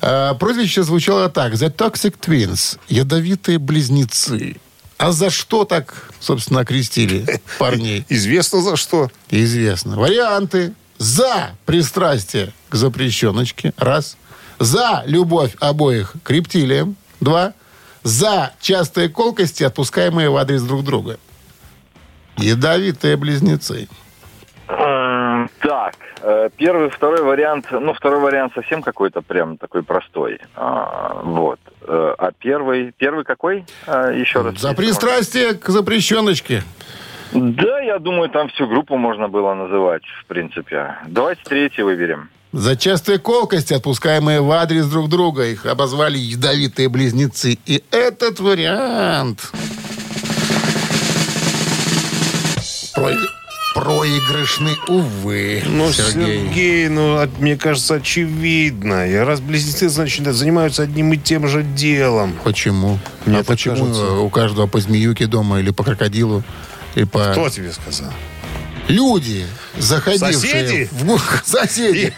Э, прозвище звучало так. The Toxic Twins. Ядовитые близнецы. А за что так, собственно, окрестили парней? Известно за что. Известно. Варианты. За пристрастие к запрещеночке. Раз. За любовь обоих к рептилиям. Два. За частые колкости, отпускаемые в адрес друг друга. Ядовитые близнецы. Эм, Так, э, первый, второй вариант, ну, второй вариант совсем какой-то прям такой простой. А, Вот. Э, А первый, первый какой? А, Еще раз. За пристрастие к запрещеночке. Да, я думаю, там всю группу можно было называть, в принципе. Давайте третий выберем. За частые колкости, отпускаемые в адрес друг друга. Их обозвали ядовитые близнецы. И этот вариант... Про- Проигрышный, увы, Ну, Сергей. Сергей, ну, мне кажется, очевидно. И раз близнецы, значит, занимаются одним и тем же делом. Почему? Мне а почему кажется. у каждого по змеюке дома или по крокодилу? И по... Кто тебе сказал? Люди, заходившие... Соседи? В... Соседи.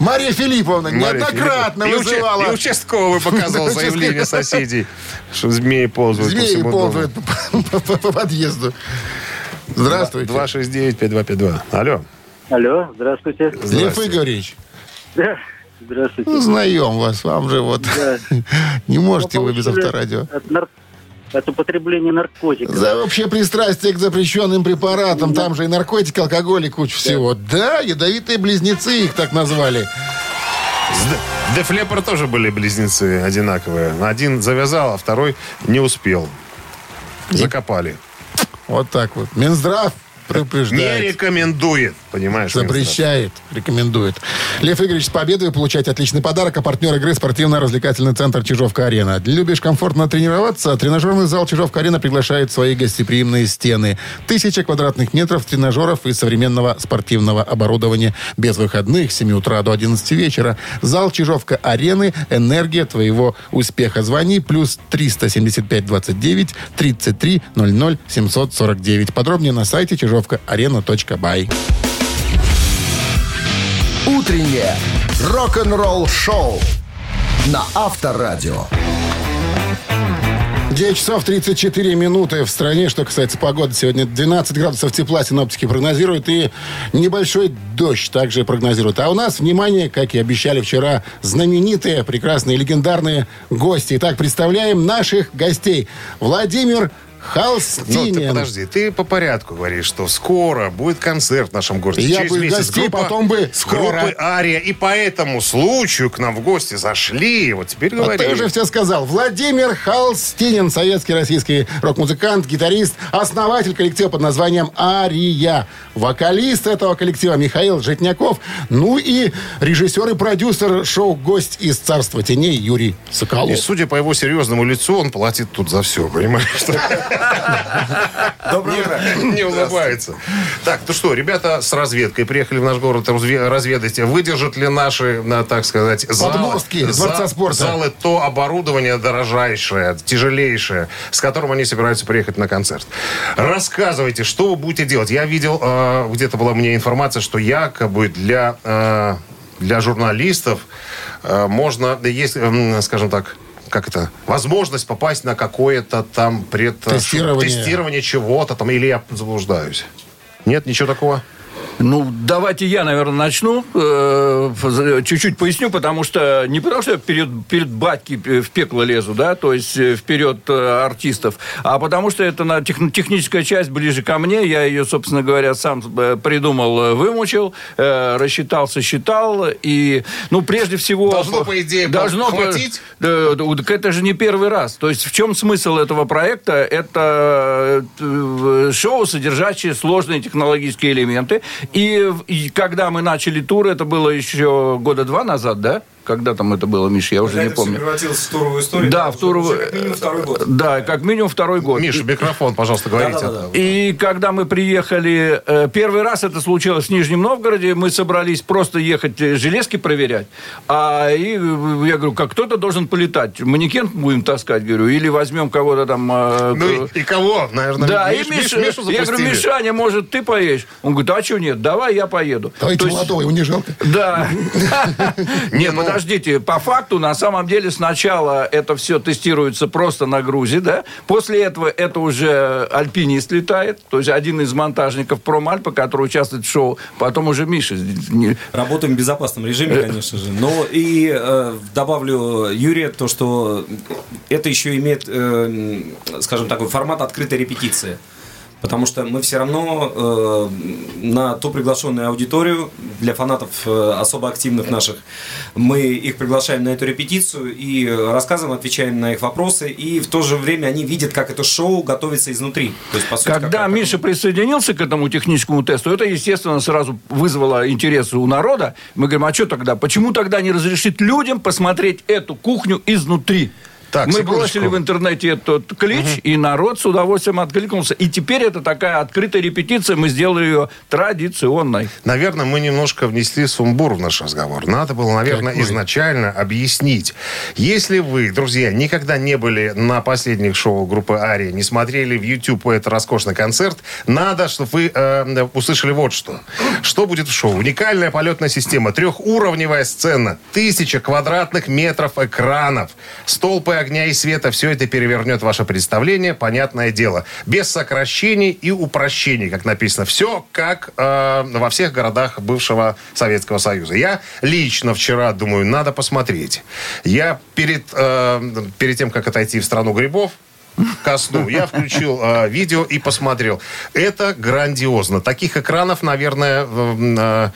Мария Филипповна Мария неоднократно Филипповна. И уча- вызывала... И участковый показывал заявление соседей, что змеи ползают по Змеи дому. ползают по, по- по подъезду. Здравствуйте. 269-5252. Алло. Алло, здравствуйте. Лев Здравствуйте. Игоревич, Да, здравствуйте. узнаем вас. Вам же вот Да. не можете вы без авторадио. От, нар- от употребления наркотиков. За вообще пристрастие к запрещенным препаратам. Там же и наркотики, алкоголь и куча всего. Да, ядовитые близнецы их так назвали. С Деф Леппер тоже были близнецы одинаковые. Один завязал, а второй не успел. Закопали. Вот так вот. Минздрав Не рекомендует, понимаешь? Запрещает, рекомендует. Лев Игоревич, с победой вы получаете отличный подарок. А партнер игры спортивно-развлекательный центр «Чижовка-арена». Любишь комфортно тренироваться? Тренажерный зал «Чижовка-арена» приглашает в свои гостеприимные стены. Тысяча квадратных метров тренажеров и современного спортивного оборудования. Без выходных с 7 утра до 11 вечера. Зал «Чижовка-арены» – энергия твоего успеха. Звони плюс 375 29 33 00 749. Подробнее на сайте чижовкаарена.бай. Утреннее рок-н-ролл-шоу на Авторадио. 9 часов 34 минуты в стране. Что касается погоды, сегодня 12 градусов тепла синоптики прогнозируют и небольшой дождь также прогнозируют. А у нас, внимание, как и обещали вчера, знаменитые, прекрасные, легендарные гости. Итак, представляем наших гостей. Владимир Ну, ты подожди, ты по порядку говоришь, что скоро будет концерт в нашем городе. Я Через бы месяц гостей группа, потом бы скоро. группы Ария. И по этому случаю к нам в гости зашли. Вот теперь Вот говори. ты уже все сказал. Владимир Холстинин, советский российский рок-музыкант, гитарист, основатель коллектива под названием «Ария». Вокалист этого коллектива Михаил Житняков. Ну и режиссер и продюсер шоу «Гость из царства теней» Юрий Соколов. И судя по его серьезному лицу, он платит тут за все, понимаешь? Доброе утро. Не улыбается. Так, ну что, ребята с разведкой приехали в наш город разве- разведать, выдержат ли наши, на, так сказать, залы, Подмостки Дворца спорта. залы то оборудование дорожайшее, тяжелейшее, с которым они собираются приехать на концерт. Рассказывайте, что вы будете делать. Я видел, э, где-то была мне информация, что якобы для, э, для журналистов э, можно, есть, м, скажем так, как это, возможность попасть на какое-то там пред... Тестирование. тестирование чего-то там, или я заблуждаюсь? Нет, ничего такого? Ну, давайте я, наверное, начну. э, Чуть-чуть поясню, потому что не потому, что я перед, перед батьки в пекло лезу, да, то есть э, вперед э, артистов, а потому что это на тех- техническая часть ближе ко мне. Я ее, собственно говоря, сам э, придумал, э, вымучил, э, рассчитал, сосчитал. И, ну, прежде всего... Должно, по идее, должно хватить? Да, это же не первый раз. То есть в чем смысл этого проекта? Это э, шоу, содержащее сложные технологические элементы. И, и когда мы начали тур, это было еще года два назад, да? Когда там это было, Миша, я уже не помню. превратилось в туровую историю. Да, в туровую- как минимум второй год. Да, как минимум второй год. Миша, микрофон, пожалуйста, говорите. И когда мы приехали, э, первый раз это случилось в Нижнем Новгороде, мы собрались просто ехать э, железки проверять. А и, э, я говорю, как кто-то должен полетать. Манекен будем таскать, говорю, или возьмем кого-то там... Ну и, и кого? Наверное, да, Миш- и Миш- Миша, Мишу я говорю. Мишаня, может, ты поедешь? Он говорит, а что нет, давай я поеду. Давайте То есть- его не жалко. да. Не, ну- подождите, по факту, на самом деле, сначала это все тестируется просто на грузе, да? После этого это уже альпинист летает, то есть один из монтажников Промальпа, который участвует в шоу, потом уже Миша. Работаем в безопасном режиме, конечно же. Но и э, добавлю, Юрия, то, что это еще имеет, э, скажем, такой формат открытой репетиции. Потому что мы все равно э, на ту приглашенную аудиторию для фанатов э, особо активных наших, мы их приглашаем на эту репетицию и рассказываем, отвечаем на их вопросы, и в то же время они видят, как это шоу готовится изнутри. То есть, по сути, Когда Миша присоединился к этому техническому тесту, это, естественно, сразу вызвало интерес у народа. Мы говорим, а что тогда? Почему тогда не разрешить людям посмотреть эту кухню изнутри? Так, Мы секундочку. бросили в интернете этот клич, и народ с удовольствием откликнулся. И теперь это такая открытая репетиция, мы сделали ее традиционной. Наверное, мы немножко внесли сумбур в наш разговор. Надо было, наверное, Какой? изначально объяснить. Если вы, друзья, никогда не были на последних шоу группы Ария, не смотрели в YouTube этот роскошный концерт, надо, чтобы вы э, услышали вот что. Что будет в шоу? Уникальная полетная система, трехуровневая сцена, тысяча квадратных метров экранов, столпы огня и света. Все это перевернет ваше представление, понятное дело. Без сокращений и упрощений, как написано. Все как э, во всех городах бывшего Советского Союза. Я лично вчера думаю, надо посмотреть. Я перед, э, перед тем, как отойти в страну грибов, ко сну. Я включил э, видео и посмотрел. Это грандиозно. Таких экранов, наверное, э,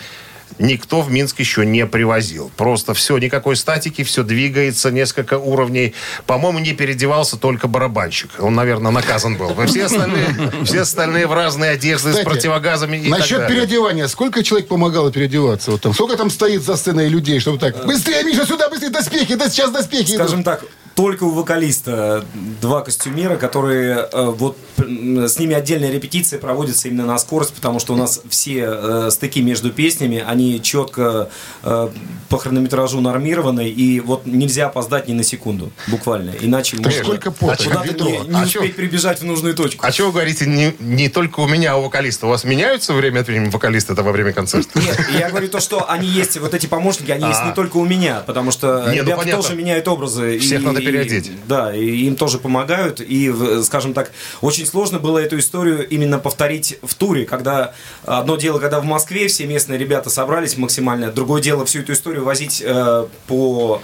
никто в Минск еще не привозил. Просто все, никакой статики, все двигается, несколько уровней. По-моему, не переодевался только барабанщик. Он, наверное, наказан был. Все остальные, все остальные в разные одежды с Кстати, противогазами и так Насчет далее. переодевания. Сколько человек помогало переодеваться? Вот там, сколько там стоит за сценой людей, чтобы так... Быстрее, Миша, сюда, быстрее, доспехи, да сейчас доспехи. Скажем идут». так, только у вокалиста два костюмера, которые э, вот с ними отдельная репетиция проводится именно на скорость, потому что у нас все э, стыки между песнями, они четко э, по хронометражу нормированы, и вот нельзя опоздать ни на секунду, буквально. Иначе можно сколько пота, не, не А успеть чё? прибежать в нужную точку. А что вы говорите, не, не только у меня, а у вокалиста? У вас меняются время от времени вокалисты это во время концерта? Нет, я говорю то, что они есть, вот эти помощники, они есть А. не только у меня, потому что ну ребята тоже меняют образы. Всех надо переодеть. Да, и им тоже помогают. И, скажем так, очень сложно было эту историю именно повторить в туре, когда одно дело, когда в Москве все местные ребята собрались максимально, другое дело всю эту историю возить э, по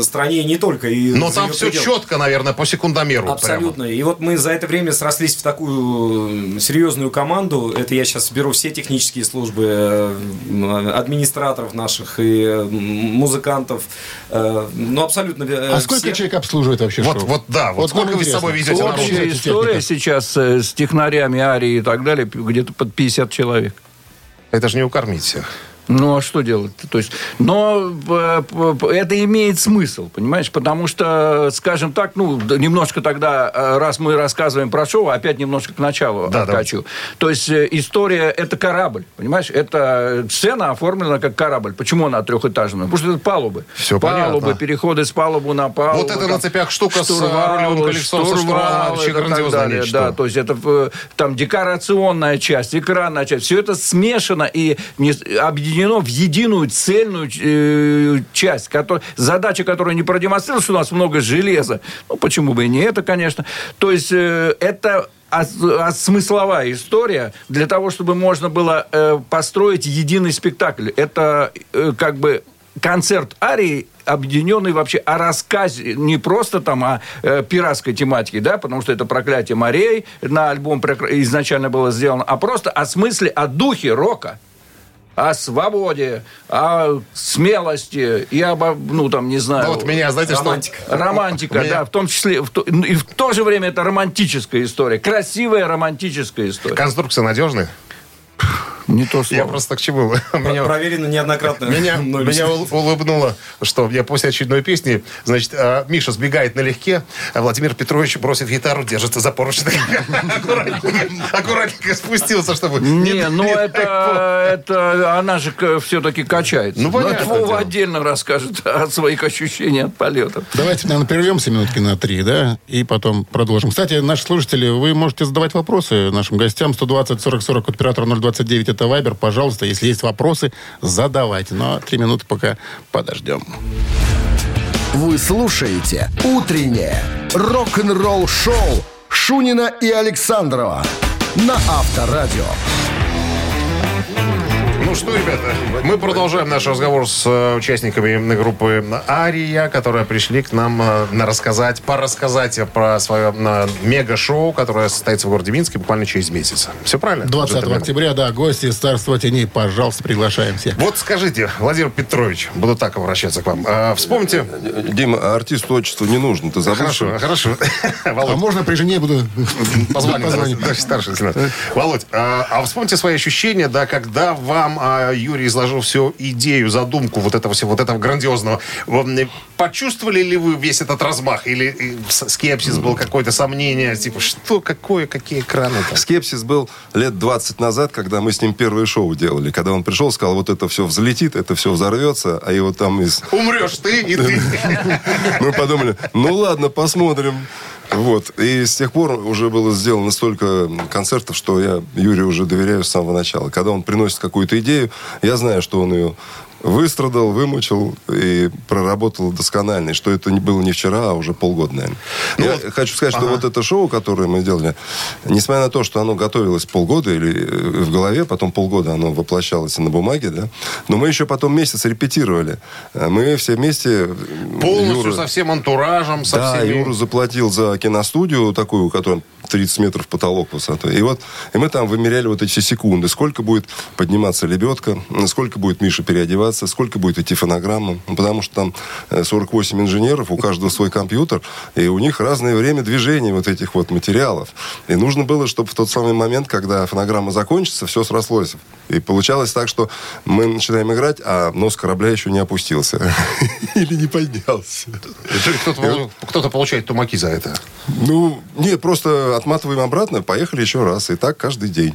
стране не только. И Но там все пределы. четко, наверное, по секундомеру. Абсолютно. И вот мы за это время срослись в такую серьезную команду. Это я сейчас беру все технические службы, э, администраторов наших и музыкантов. э, Ну, абсолютно. э, А сколько. Человек обслуживает вообще Вот, шоу? вот да, вот, сколько нам вы с собой везете Общая история сейчас э, с технарями, арии и так далее, где-то под 50 человек. Это же не укормить всех. Ну, а что делать? То есть, но э, это имеет смысл, понимаешь? Потому что, скажем так, ну, немножко тогда, э, раз мы рассказываем про шоу, опять немножко к началу Да, откачу. То есть, э, история – это корабль, понимаешь? Это сцена оформлена как корабль. Почему она трехэтажная? Потому что это палубы. Всё палубы, понятно. переходы с палубы на палубу. Вот это там на цепях штука с, э, штурвалы, рулевым колесом, со штурвалом, вообще далее. Да, то есть это там декорационная часть, экранная часть, все это смешано и не- объединено в единую цельную э, часть, которая, задача которой не продемонстрировать, что у нас много железа. Ну, почему бы и не это, конечно. То есть э, это ос- смысловая история для того, чтобы можно было э, построить единый спектакль. Это э, как бы концерт арии объединенный вообще о рассказе не просто там о э, пиратской тематике, да, потому что это проклятие морей на альбом изначально было сделано, а просто о смысле, о духе рока о свободе, о смелости и об, ну, там, не знаю... Ну, вот меня, знаете, что- Романтика. Романтика, Меня- да, в том числе... в то- и в то же время это романтическая история. Красивая романтическая история. Конструкция надежная? Не то слово. Я просто к чему? Меня- Проверено неоднократно. Меня, меня ул- улыбнуло, что я после очередной песни, значит, а, Миша сбегает налегке, а Владимир Петрович бросит гитару, держится за поручень. Аккуратненько, спустился, чтобы... Не, ну это, это она же все-таки качается. Ну, Но понятное это Вова дело. отдельно расскажет о своих ощущениях от полетов. Давайте, наверное, прервемся минутки на три, да, и потом продолжим. Кстати, наши слушатели, вы можете задавать вопросы нашим гостям. 120-40-40, код оператора 029, это Вайбер. Пожалуйста, если есть вопросы, задавайте. Но три минуты пока подождем. Вы слушаете «Утреннее рок-н-ролл-шоу» Шунина и Александрова на Авторадио. Ну что, ребята, мы продолжаем наш разговор с э, участниками группы Ария, которые пришли к нам э, на рассказать, порассказать про свое э, мега-шоу, которое состоится в городе Минске буквально через месяц. Все правильно? 20 джентльмены? октября, да, гости из Царства теней, пожалуйста, приглашаем всех. Вот скажите, Владимир Петрович, буду так обращаться к вам. Вспомните... Дима, артисту отчество не нужно, ты забыл? Хорошо, хорошо. А можно при жене буду позвонить, старший лейтенант. Володь, а, а вспомните свои ощущения, да, когда вам а, Юрий изложил всю идею, задумку вот этого всего, вот этого грандиозного. Почувствовали ли вы весь этот размах? Или э, скепсис был какое-то сомнение? Типа, что, какое, какие экраны там? Скепсис был лет 20 назад, когда мы с ним первое шоу делали. Когда он пришел, сказал, вот это все взлетит, это все взорвется, а его там из... Умрешь ты и ты. Мы подумали, ну ладно, посмотрим. Вот. И с тех пор уже было сделано столько концертов, что я Юрию уже доверяю с самого начала. Когда он приносит какую-то идею, я знаю, что он ее выстрадал, вымучил и проработал досконально. И что это не было не вчера, а уже полгода, наверное. Ну я вот- хочу сказать, что Ага. вот это шоу, которое мы делали, несмотря на то, что оно готовилось полгода или э, в голове, потом полгода оно воплощалось на бумаге, да, но мы еще потом месяц репетировали. Э, Мы все вместе... э, Полностью Юра- со всем антуражем, со да, всеми... Юра заплатил за киностудию такую, у которой 30 метров потолок высотой. И вот и мы там вымеряли вот эти секунды. Сколько будет подниматься лебедка, сколько будет Миша переодеваться, сколько будет идти фонограмма. Ну, потому что там э, 48 инженеров, у каждого свой компьютер, и у них разное время движения вот этих вот материалов. И нужно было, чтобы в тот самый момент, когда фонограмма закончится, все срослось. И получалось так, что мы начинаем играть, а нос корабля еще не опустился. Или не поднялся. Кто-то получает тумаки за это. Ну, нет, просто отматываем обратно, поехали еще раз. И так каждый день.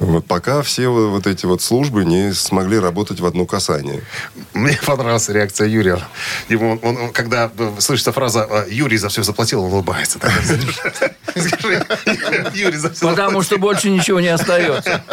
Вот пока все вот эти вот службы не смогли работать в одно касание. Мне понравилась реакция Юрия. Ему, он, он- когда э, слышится фраза э, «Юрий за все заплатил», он улыбается. Так, Скажи, Юрий за все Потому что больше ничего не остается.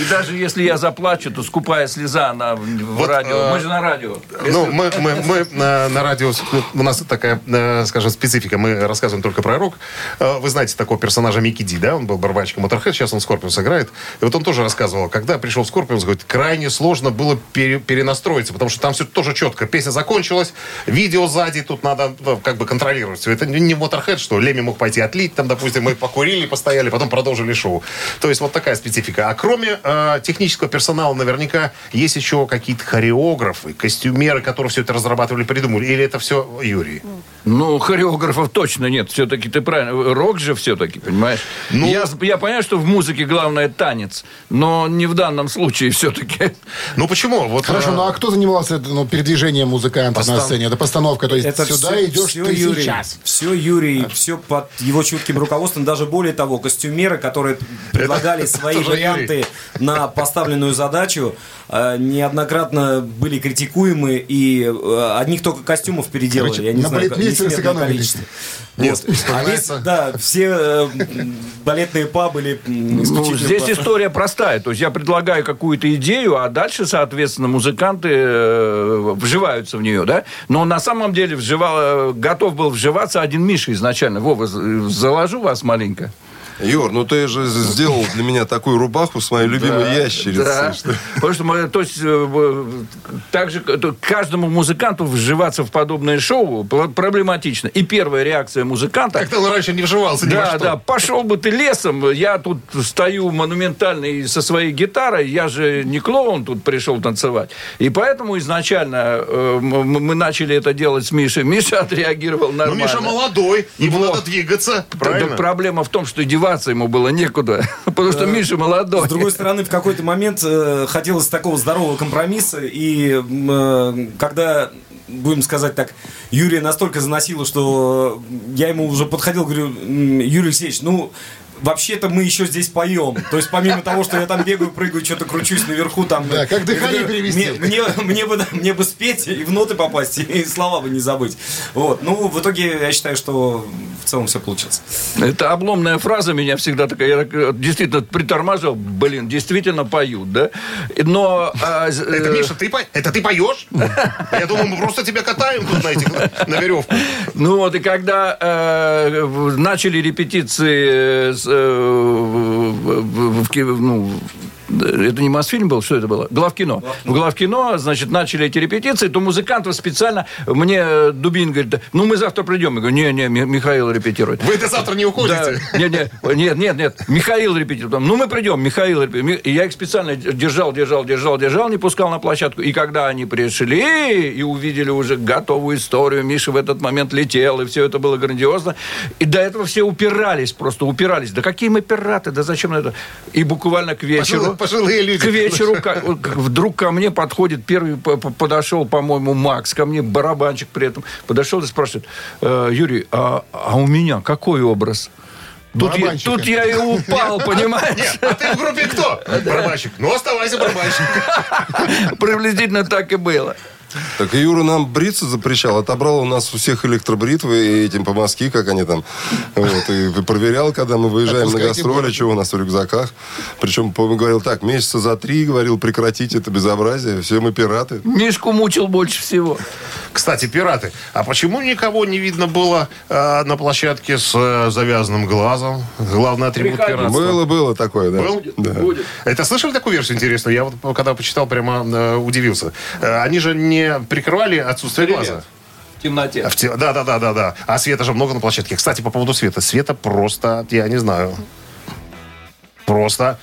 И даже если я заплачу, то скупая слеза на, в радио. э, Мы же на радио. Ну, мы, мы, мы на, на радио, у нас такая, э, скажем, специфика, мы рассказываем только про рок. Э, Вы знаете такого персонажа Микки Ди, да? Он был барабанщиком Motorhead, сейчас он Скорпионс играет. И вот он тоже рассказывал, когда пришел в Скорпионс, говорит, крайне сложно было пере- перенастроиться, потому что там все тоже четко. Песня закончилась, видео сзади, тут надо ну, как бы контролировать все. Это не Motorhead, что Леми мог пойти отлить, там, допустим, мы покурили, постояли, потом продолжили шоу. То есть вот такая специфика. А кроме э, технического персонала, наверняка есть еще какие-то хореографы, костюмеры, которые все это разрабатывали, придумали. Или это все Юрий? Ну, хореографов точно нет. Все-таки ты правильно. Рок же все-таки, понимаешь? Ну- Я, я понимаю, что в музыке главное танец, но не в данном случае все-таки. Ну почему? Вот, Хорошо, ну а кто занимался ну, передвижением музыкантов на Постан- сцене? Это постановка, то есть Это сюда все, идешь все ты Юрий, сейчас. Все Юрий, все под его чутким руководством. Даже более того, костюмеры, которые предлагали свои варианты на поставленную задачу, э, неоднократно были критикуемы, и э, одних только костюмов переделали. Короче, Я не на знаю, балетмейстере сэкономили. Вот. А весь- да, все э, балетные па были Ну, здесь по- история простая. То есть я предлагаю какую-то идею, а дальше, соответственно, музыканты э, вживаются в нее, да? Но на самом деле вживал, готов был вживаться один Миша изначально. Вова, заложу вас маленько. Юр, ну ты же сделал для меня такую рубаху с моей любимой ящерицей. Да. что- Потому что мы, то есть, э, так же, к- то каждому музыканту вживаться в подобное шоу пр- проблематично. И первая реакция музыканта... Как-то он раньше не вживался Да, да, пошел бы ты лесом, я тут стою монументальный со своей гитарой, я же не клоун тут пришел танцевать. И поэтому изначально э, мы начали это делать с Мишей. Миша отреагировал Ну, нормально. Миша молодой, ему Вот. надо двигаться, правильно? проблема в том, что деваться ему было некуда, потому что Миша молодой. С другой стороны, в какой-то момент э, хотелось такого здорового компромисса, и э, когда будем сказать так, Юрия настолько заносило, что я ему уже подходил, говорю, «М, Юрий Алексеевич, ну, вообще-то мы еще здесь поем. То есть, помимо того, что я там бегаю, прыгаю, что-то кручусь наверху, там... Да, как дыхание я говорю, перевести. Мне, мне, мне бы, мне бы спеть и в ноты попасть, и слова бы не забыть. Вот. Ну, в итоге, я считаю, что в целом все получилось. Это обломная фраза меня всегда такая, я так, э, действительно притормаживал, блин, действительно поют, да? Но... а, Это, э, Миша, ты, это ты поешь? Я думал, мы просто тебя катаем тут на, этих, на веревку. Ну вот, и когда э, начали репетиции, с, э, в- в- в ки- ну, это не Мосфильм был, что это было? Главкино. В Главкино, значит, начали эти репетиции, то музыкантов специально, мне э, Дубин говорит, ну мы завтра придем. Я говорю, не-не, Ми- Михаил репетирует. Вы до завтра не уходите? Да, нет, нет, нет, нет, нет. Михаил репетирует. Ну, мы придем, Михаил репетирует. И я их специально держал, держал, держал, держал, не пускал на площадку. И когда они пришли и увидели уже готовую историю, Миша в этот момент летел, и все это было грандиозно. И до этого все упирались, просто упирались. Да какие мы пираты, да зачем это? И буквально к вечеру... Пожилые- пожилые люди. К вечеру вдруг ко мне подходит, первый подошел, по-моему, Макс, ко мне барабанчик при этом, подошел и спрашивает, «Э, Юрий, а, а у меня какой образ? Тут я, тут я и упал, понимаешь? Нет, а ты в группе кто? Барабанщик. Ну, оставайся барабанщик. Приблизительно так и было. Так и Юра нам бриться запрещал, отобрал у нас у всех электробритвы и этим по-морски, как они там. Вот, и проверял, когда мы выезжаем на гастроли, что у нас в рюкзаках. Причем, по-моему, говорил так, месяца за три, говорил, прекратить это безобразие, все мы пираты. Мишку мучил больше всего. Кстати, пираты, а почему никого не видно было э, на площадке с э, завязанным глазом? Главный атрибут Приходи. пиратства. Было, было такое, да. Был? Да. Будет. Это слышали такую версию интересную? Я вот когда почитал, прямо э, удивился. Э, они же не прикрывали отсутствие глаза. В темноте. А в те- Да, да, да, да, да. А света же много на площадке. Кстати, по поводу света. Света просто, я не знаю. Просто.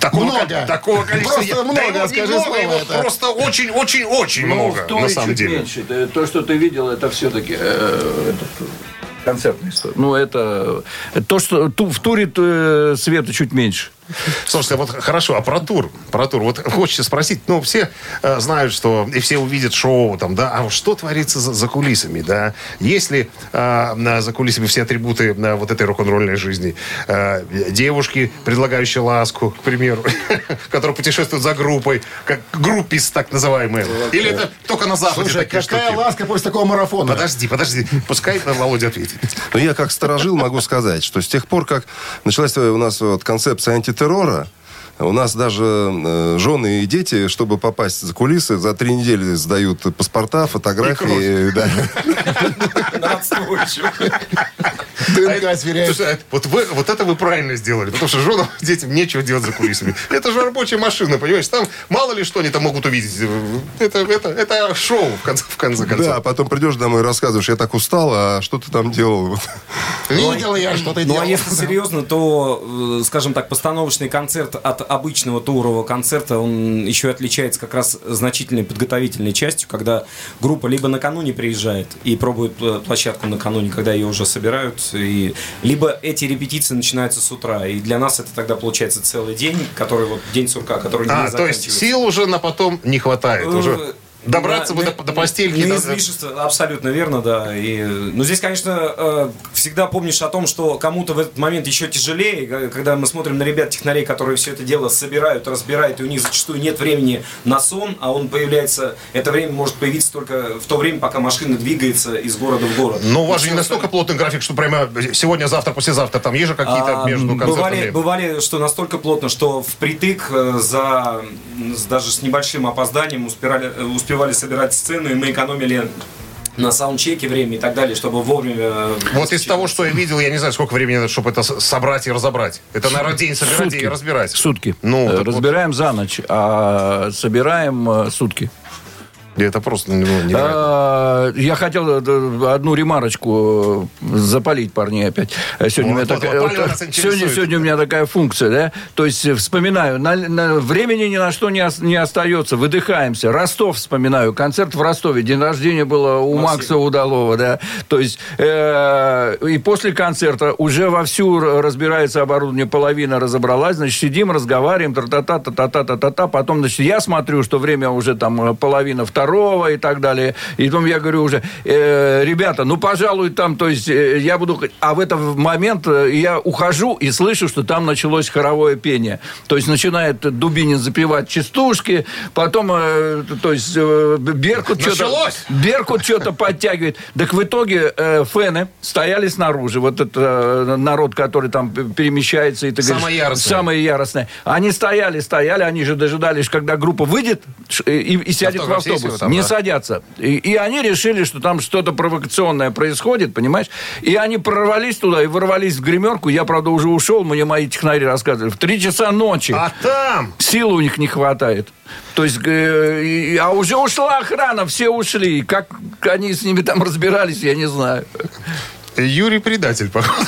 Такого, Много. ко- такого количества. Просто я- много, да его- и скажи много, слово его это. Просто очень-очень-очень Ну, много, на самом деле. меньше. Это- То, что ты видел, это все-таки концертная история. Ну, это то, что ту- в туре э, света чуть меньше. Слушайте, вот хорошо, а про тур? Про тур. Вот хочется спросить, ну, все э, знают, что, и все увидят шоу, там, да, а что творится за, за кулисами, да? Есть ли э, на- за кулисами все атрибуты э, вот этой рок-н-ролльной жизни? Э, девушки, предлагающие ласку, к примеру, которые путешествуют за группой, как группис так называемые. Или это только на Западе Слушай, такие какая штуки? ласка после такого марафона? Подожди, подожди. Пускай Володя ответит. Но я как сторожил могу сказать, что с тех пор, как началась у нас вот концепция антитеррора, У нас даже э, жены и дети, чтобы попасть за кулисы, за три недели сдают паспорта, фотографии. ДНК сверяешь. Слушай, вот, вы, вот это вы правильно сделали, потому что женам, детям нечего делать за кулисами. Это же рабочая машина, понимаешь? Там мало ли что они там могут увидеть. Это, это, это шоу, в конце, в конце концов. Да, а потом придешь домой и рассказываешь, я так устал, а что ты там делал? Видел я, что ты Ну, а делал. если серьезно, то, э, скажем так, постановочный концерт от обычного турового концерта, он еще отличается как раз значительной подготовительной частью, когда группа либо накануне приезжает и пробует площадку накануне, когда ее уже собирают, и... либо эти репетиции начинаются с утра, и для нас это тогда получается целый день, который вот день сурка, который не А, то есть сил уже на потом не хватает. Э, Уже добраться бы до, до постельки. Не излишество, абсолютно верно, да. И, э, но здесь, конечно, э, всегда помнишь о том, что кому-то в этот момент еще тяжелее, г- когда мы смотрим на ребят-технарей, которые все это дело собирают, разбирают, и у них зачастую нет времени на сон, а он появляется, это время может появиться только в то время, пока машина двигается из города в город. Но у вас же не настолько плотный график, что прямо сегодня, завтра, послезавтра. Там есть же какие-то а, между бывали, концертами. бывали, что настолько плотно, что впритык э, за даже с небольшим опозданием успевали, э, успевали собирать сцену, и мы экономили на саундчеке время и так далее, чтобы вовремя... э, Вот из того, что я видел, я не знаю, сколько времени надо, чтобы это собрать и разобрать. Это, наверное, день собирать Сутки. и разбирать. Сутки. Ну, Э, так вот. Разбираем за ночь, а собираем э, сутки. Это просто ну, невероятно. А, Я хотел э, одну ремарочку э, запалить парней опять. Э, Сегодня, у меня Вот, вот, такая, вот, вот, сегодня, сегодня у меня такая функция, да? То есть э, вспоминаю, на, на- времени ни на что не, ос- не остается, выдыхаемся. Ростов вспоминаю, концерт в Ростове, день рождения было у Макса Удалова, да? То есть э, и после концерта уже вовсю разбирается оборудование, половина разобралась, значит, сидим, разговариваем, та-та-та, та-та-та, та-та-та, потом, значит, я смотрю, что время уже там э, половина второго и так далее, и потом я говорю уже, э, ребята, ну, пожалуй, там, то есть, э, я буду... А в этот момент э, я ухожу и слышу, что там началось хоровое пение. То есть, начинает Дубинин запевать частушки, потом, э, то есть, э, Беркут что-то... Беркут что-то подтягивает. Так в итоге э, фены стояли снаружи. Вот это э, народ, который там перемещается. И ты Самое говоришь, яростное. Самое яростное. Они стояли, стояли, они же дожидались, когда группа выйдет ш- и, и сядет в Автограф есть автобус. Там, Не да? садятся. И, и они решили, что там что-то провокационное происходит, понимаешь? И они прорвались туда и ворвались в гримерку. Я, правда, уже ушел, мне мои технари рассказывали. В три часа ночи. А там... Силы у них не хватает. То есть, э, а уже ушла охрана, все ушли. Как они с ними там разбирались, я не знаю. Юрий предатель, походу.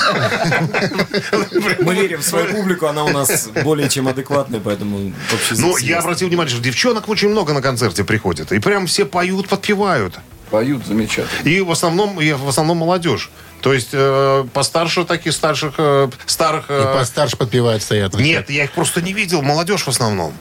Мы верим в свою публику, она у нас более чем адекватная, поэтому вообще Ну, я обратил внимание, что девчонок очень много на концерте приходит. И прям все поют, подпевают. Поют замечательно. И в основном, и в основном молодежь. То есть э, постарше таких старших, э, старых... И э, постарше подпевают стоят. Нет, я их просто не видел. Молодежь в основном.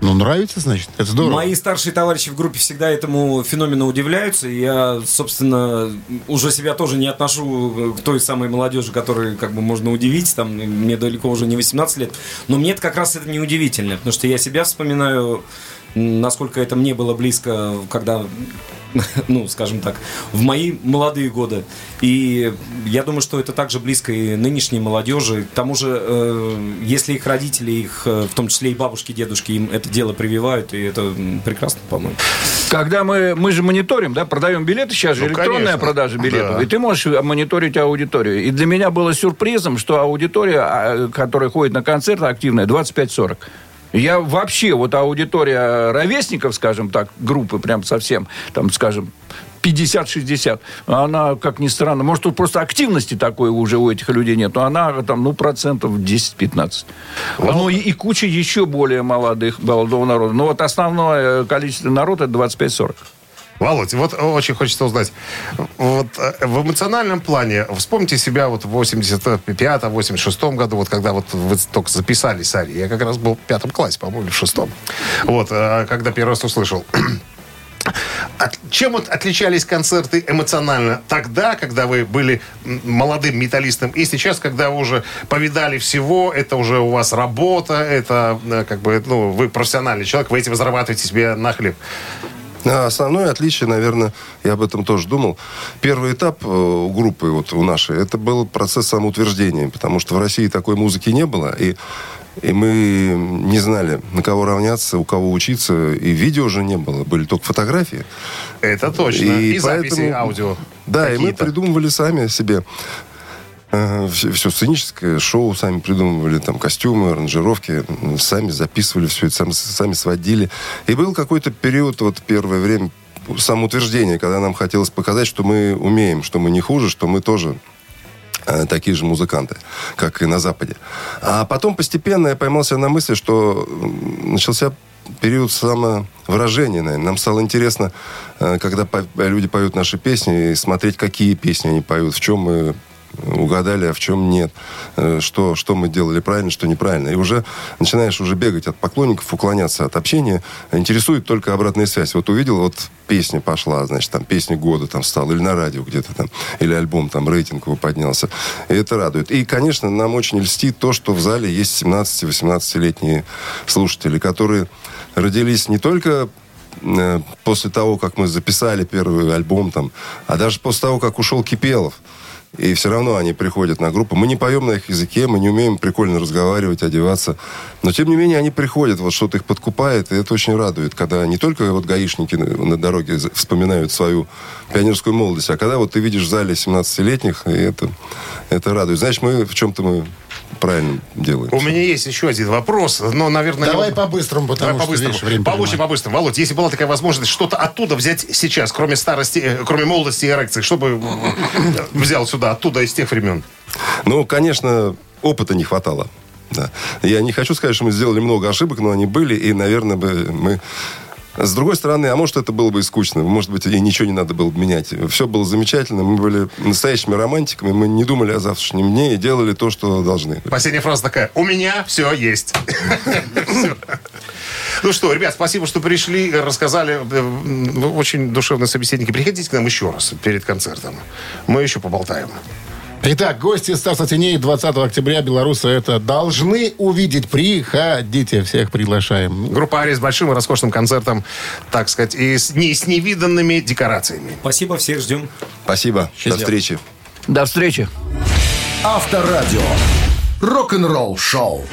Ну, нравится, значит? Это здорово. Мои старшие товарищи в группе всегда этому феномену удивляются. И я, собственно, уже себя тоже не отношу к той самой молодежи, которую как бы можно удивить. Там, мне далеко уже не 18 лет. Но мне это как раз это не удивительно, потому что я себя вспоминаю, насколько это мне было близко, когда ну, скажем так, в мои молодые годы. И я думаю, что это также близко и нынешней молодежи. К тому же, э, если их родители, их, э, в том числе и бабушки, дедушки, им это дело прививают, и это прекрасно, по-моему. Когда мы, мы же мониторим, да, продаем билеты, сейчас же Ну, электронная конечно. продажа билетов, Да. и ты можешь мониторить аудиторию. И для меня было сюрпризом, что аудитория, а, которая ходит на концерты, активная, 25-40. Я вообще, вот аудитория ровесников, скажем так, группы прям совсем, там, скажем, 50-60, она, как ни странно, может, тут просто активности такой уже у этих людей нет, но она там, ну, процентов 10-15. Ну, и, и куча еще более молодых, молодого народа. Но вот основное количество народа это 25-40. Володь, вот очень хочется узнать. Вот э, в эмоциональном плане, вспомните себя вот в 85-86 году, вот когда вот вы только записались с Арией. Я как раз был в пятом классе, по-моему, в шестом. Вот, э, когда первый раз услышал. От- чем вот отличались концерты эмоционально тогда, когда вы были молодым металлистом, и сейчас, когда вы уже повидали всего, это уже у вас работа, это э, как бы, ну, вы профессиональный человек, вы этим зарабатываете себе на хлеб. А Основное отличие, наверное, я об этом тоже думал. Первый этап э, у группы, вот у нашей, это был процесс самоутверждения, потому что в России такой музыки не было, и И мы не знали, на кого равняться, у кого учиться. И видео уже не было, были только фотографии. Это точно. И, записи аудио. Да, и мы придумывали сами себе все, сценическое шоу сами придумывали, там, костюмы, аранжировки, сами записывали все это, сами, сами сводили. И был какой-то период, вот первое время, самоутверждения, когда нам хотелось показать, что мы умеем, что мы не хуже, что мы тоже э, такие же музыканты, как и на Западе. А потом постепенно я поймался на мысли, что начался период самовыражения, наверное. Нам стало интересно, э, когда люди поют наши песни, и смотреть, какие песни они поют, в чем мы угадали, а в чем нет, Э, что, что мы делали правильно, что неправильно. И уже начинаешь уже бегать от поклонников, уклоняться от общения. Интересует только обратная связь. Вот увидел, вот песня пошла, значит, там песня года там стала, или на радио где-то там, или альбом там рейтинг его поднялся. И это радует. И, конечно, нам очень льстит то, что в зале есть 17-18-летние слушатели, которые родились не только э, после того, как мы записали первый альбом, там, а даже после того, как ушел Кипелов. И все равно они приходят на группу. Мы не поем на их языке, мы не умеем прикольно разговаривать, одеваться. Но, тем не менее, они приходят, вот что-то их подкупает, и это очень радует, когда не только вот гаишники на, дороге вспоминают свою пионерскую молодость, а когда вот ты видишь в зале 17-летних, и это, это радует. Значит, мы в чем-то мы правильно делаем. У меня есть еще один вопрос, но, наверное... Давай не- по-быстрому, потому Давай что, по-быстрому. видишь, время Получше по-быстрому. Володь, если была такая возможность что-то оттуда взять сейчас, кроме старости, э, кроме молодости и эрекции, что бы э, взял сюда, оттуда, из тех времен? Ну, конечно, опыта не хватало. Да. Я не хочу сказать, что мы сделали много ошибок, но они были, и, наверное, бы мы... С другой стороны, а может, это было бы и скучно. Может быть, и ничего не надо было бы менять. Все было замечательно. Мы были настоящими романтиками. Мы не думали о завтрашнем дне и делали то, что должны. Последняя фраза такая. У меня все есть. Ну что, ребят, спасибо, что пришли, рассказали. Очень душевные собеседники. Приходите к нам еще раз перед концертом. Мы еще поболтаем. Итак, гости Стаса Теней 20 октября белорусы это должны увидеть. Приходите, всех приглашаем. Группа Ари с большим и роскошным концертом, так сказать, и с, не, с невиданными декорациями. Спасибо, всех ждем. Спасибо. До Счастливо. встречи. До встречи. Авторадио. Рок-н-ролл шоу.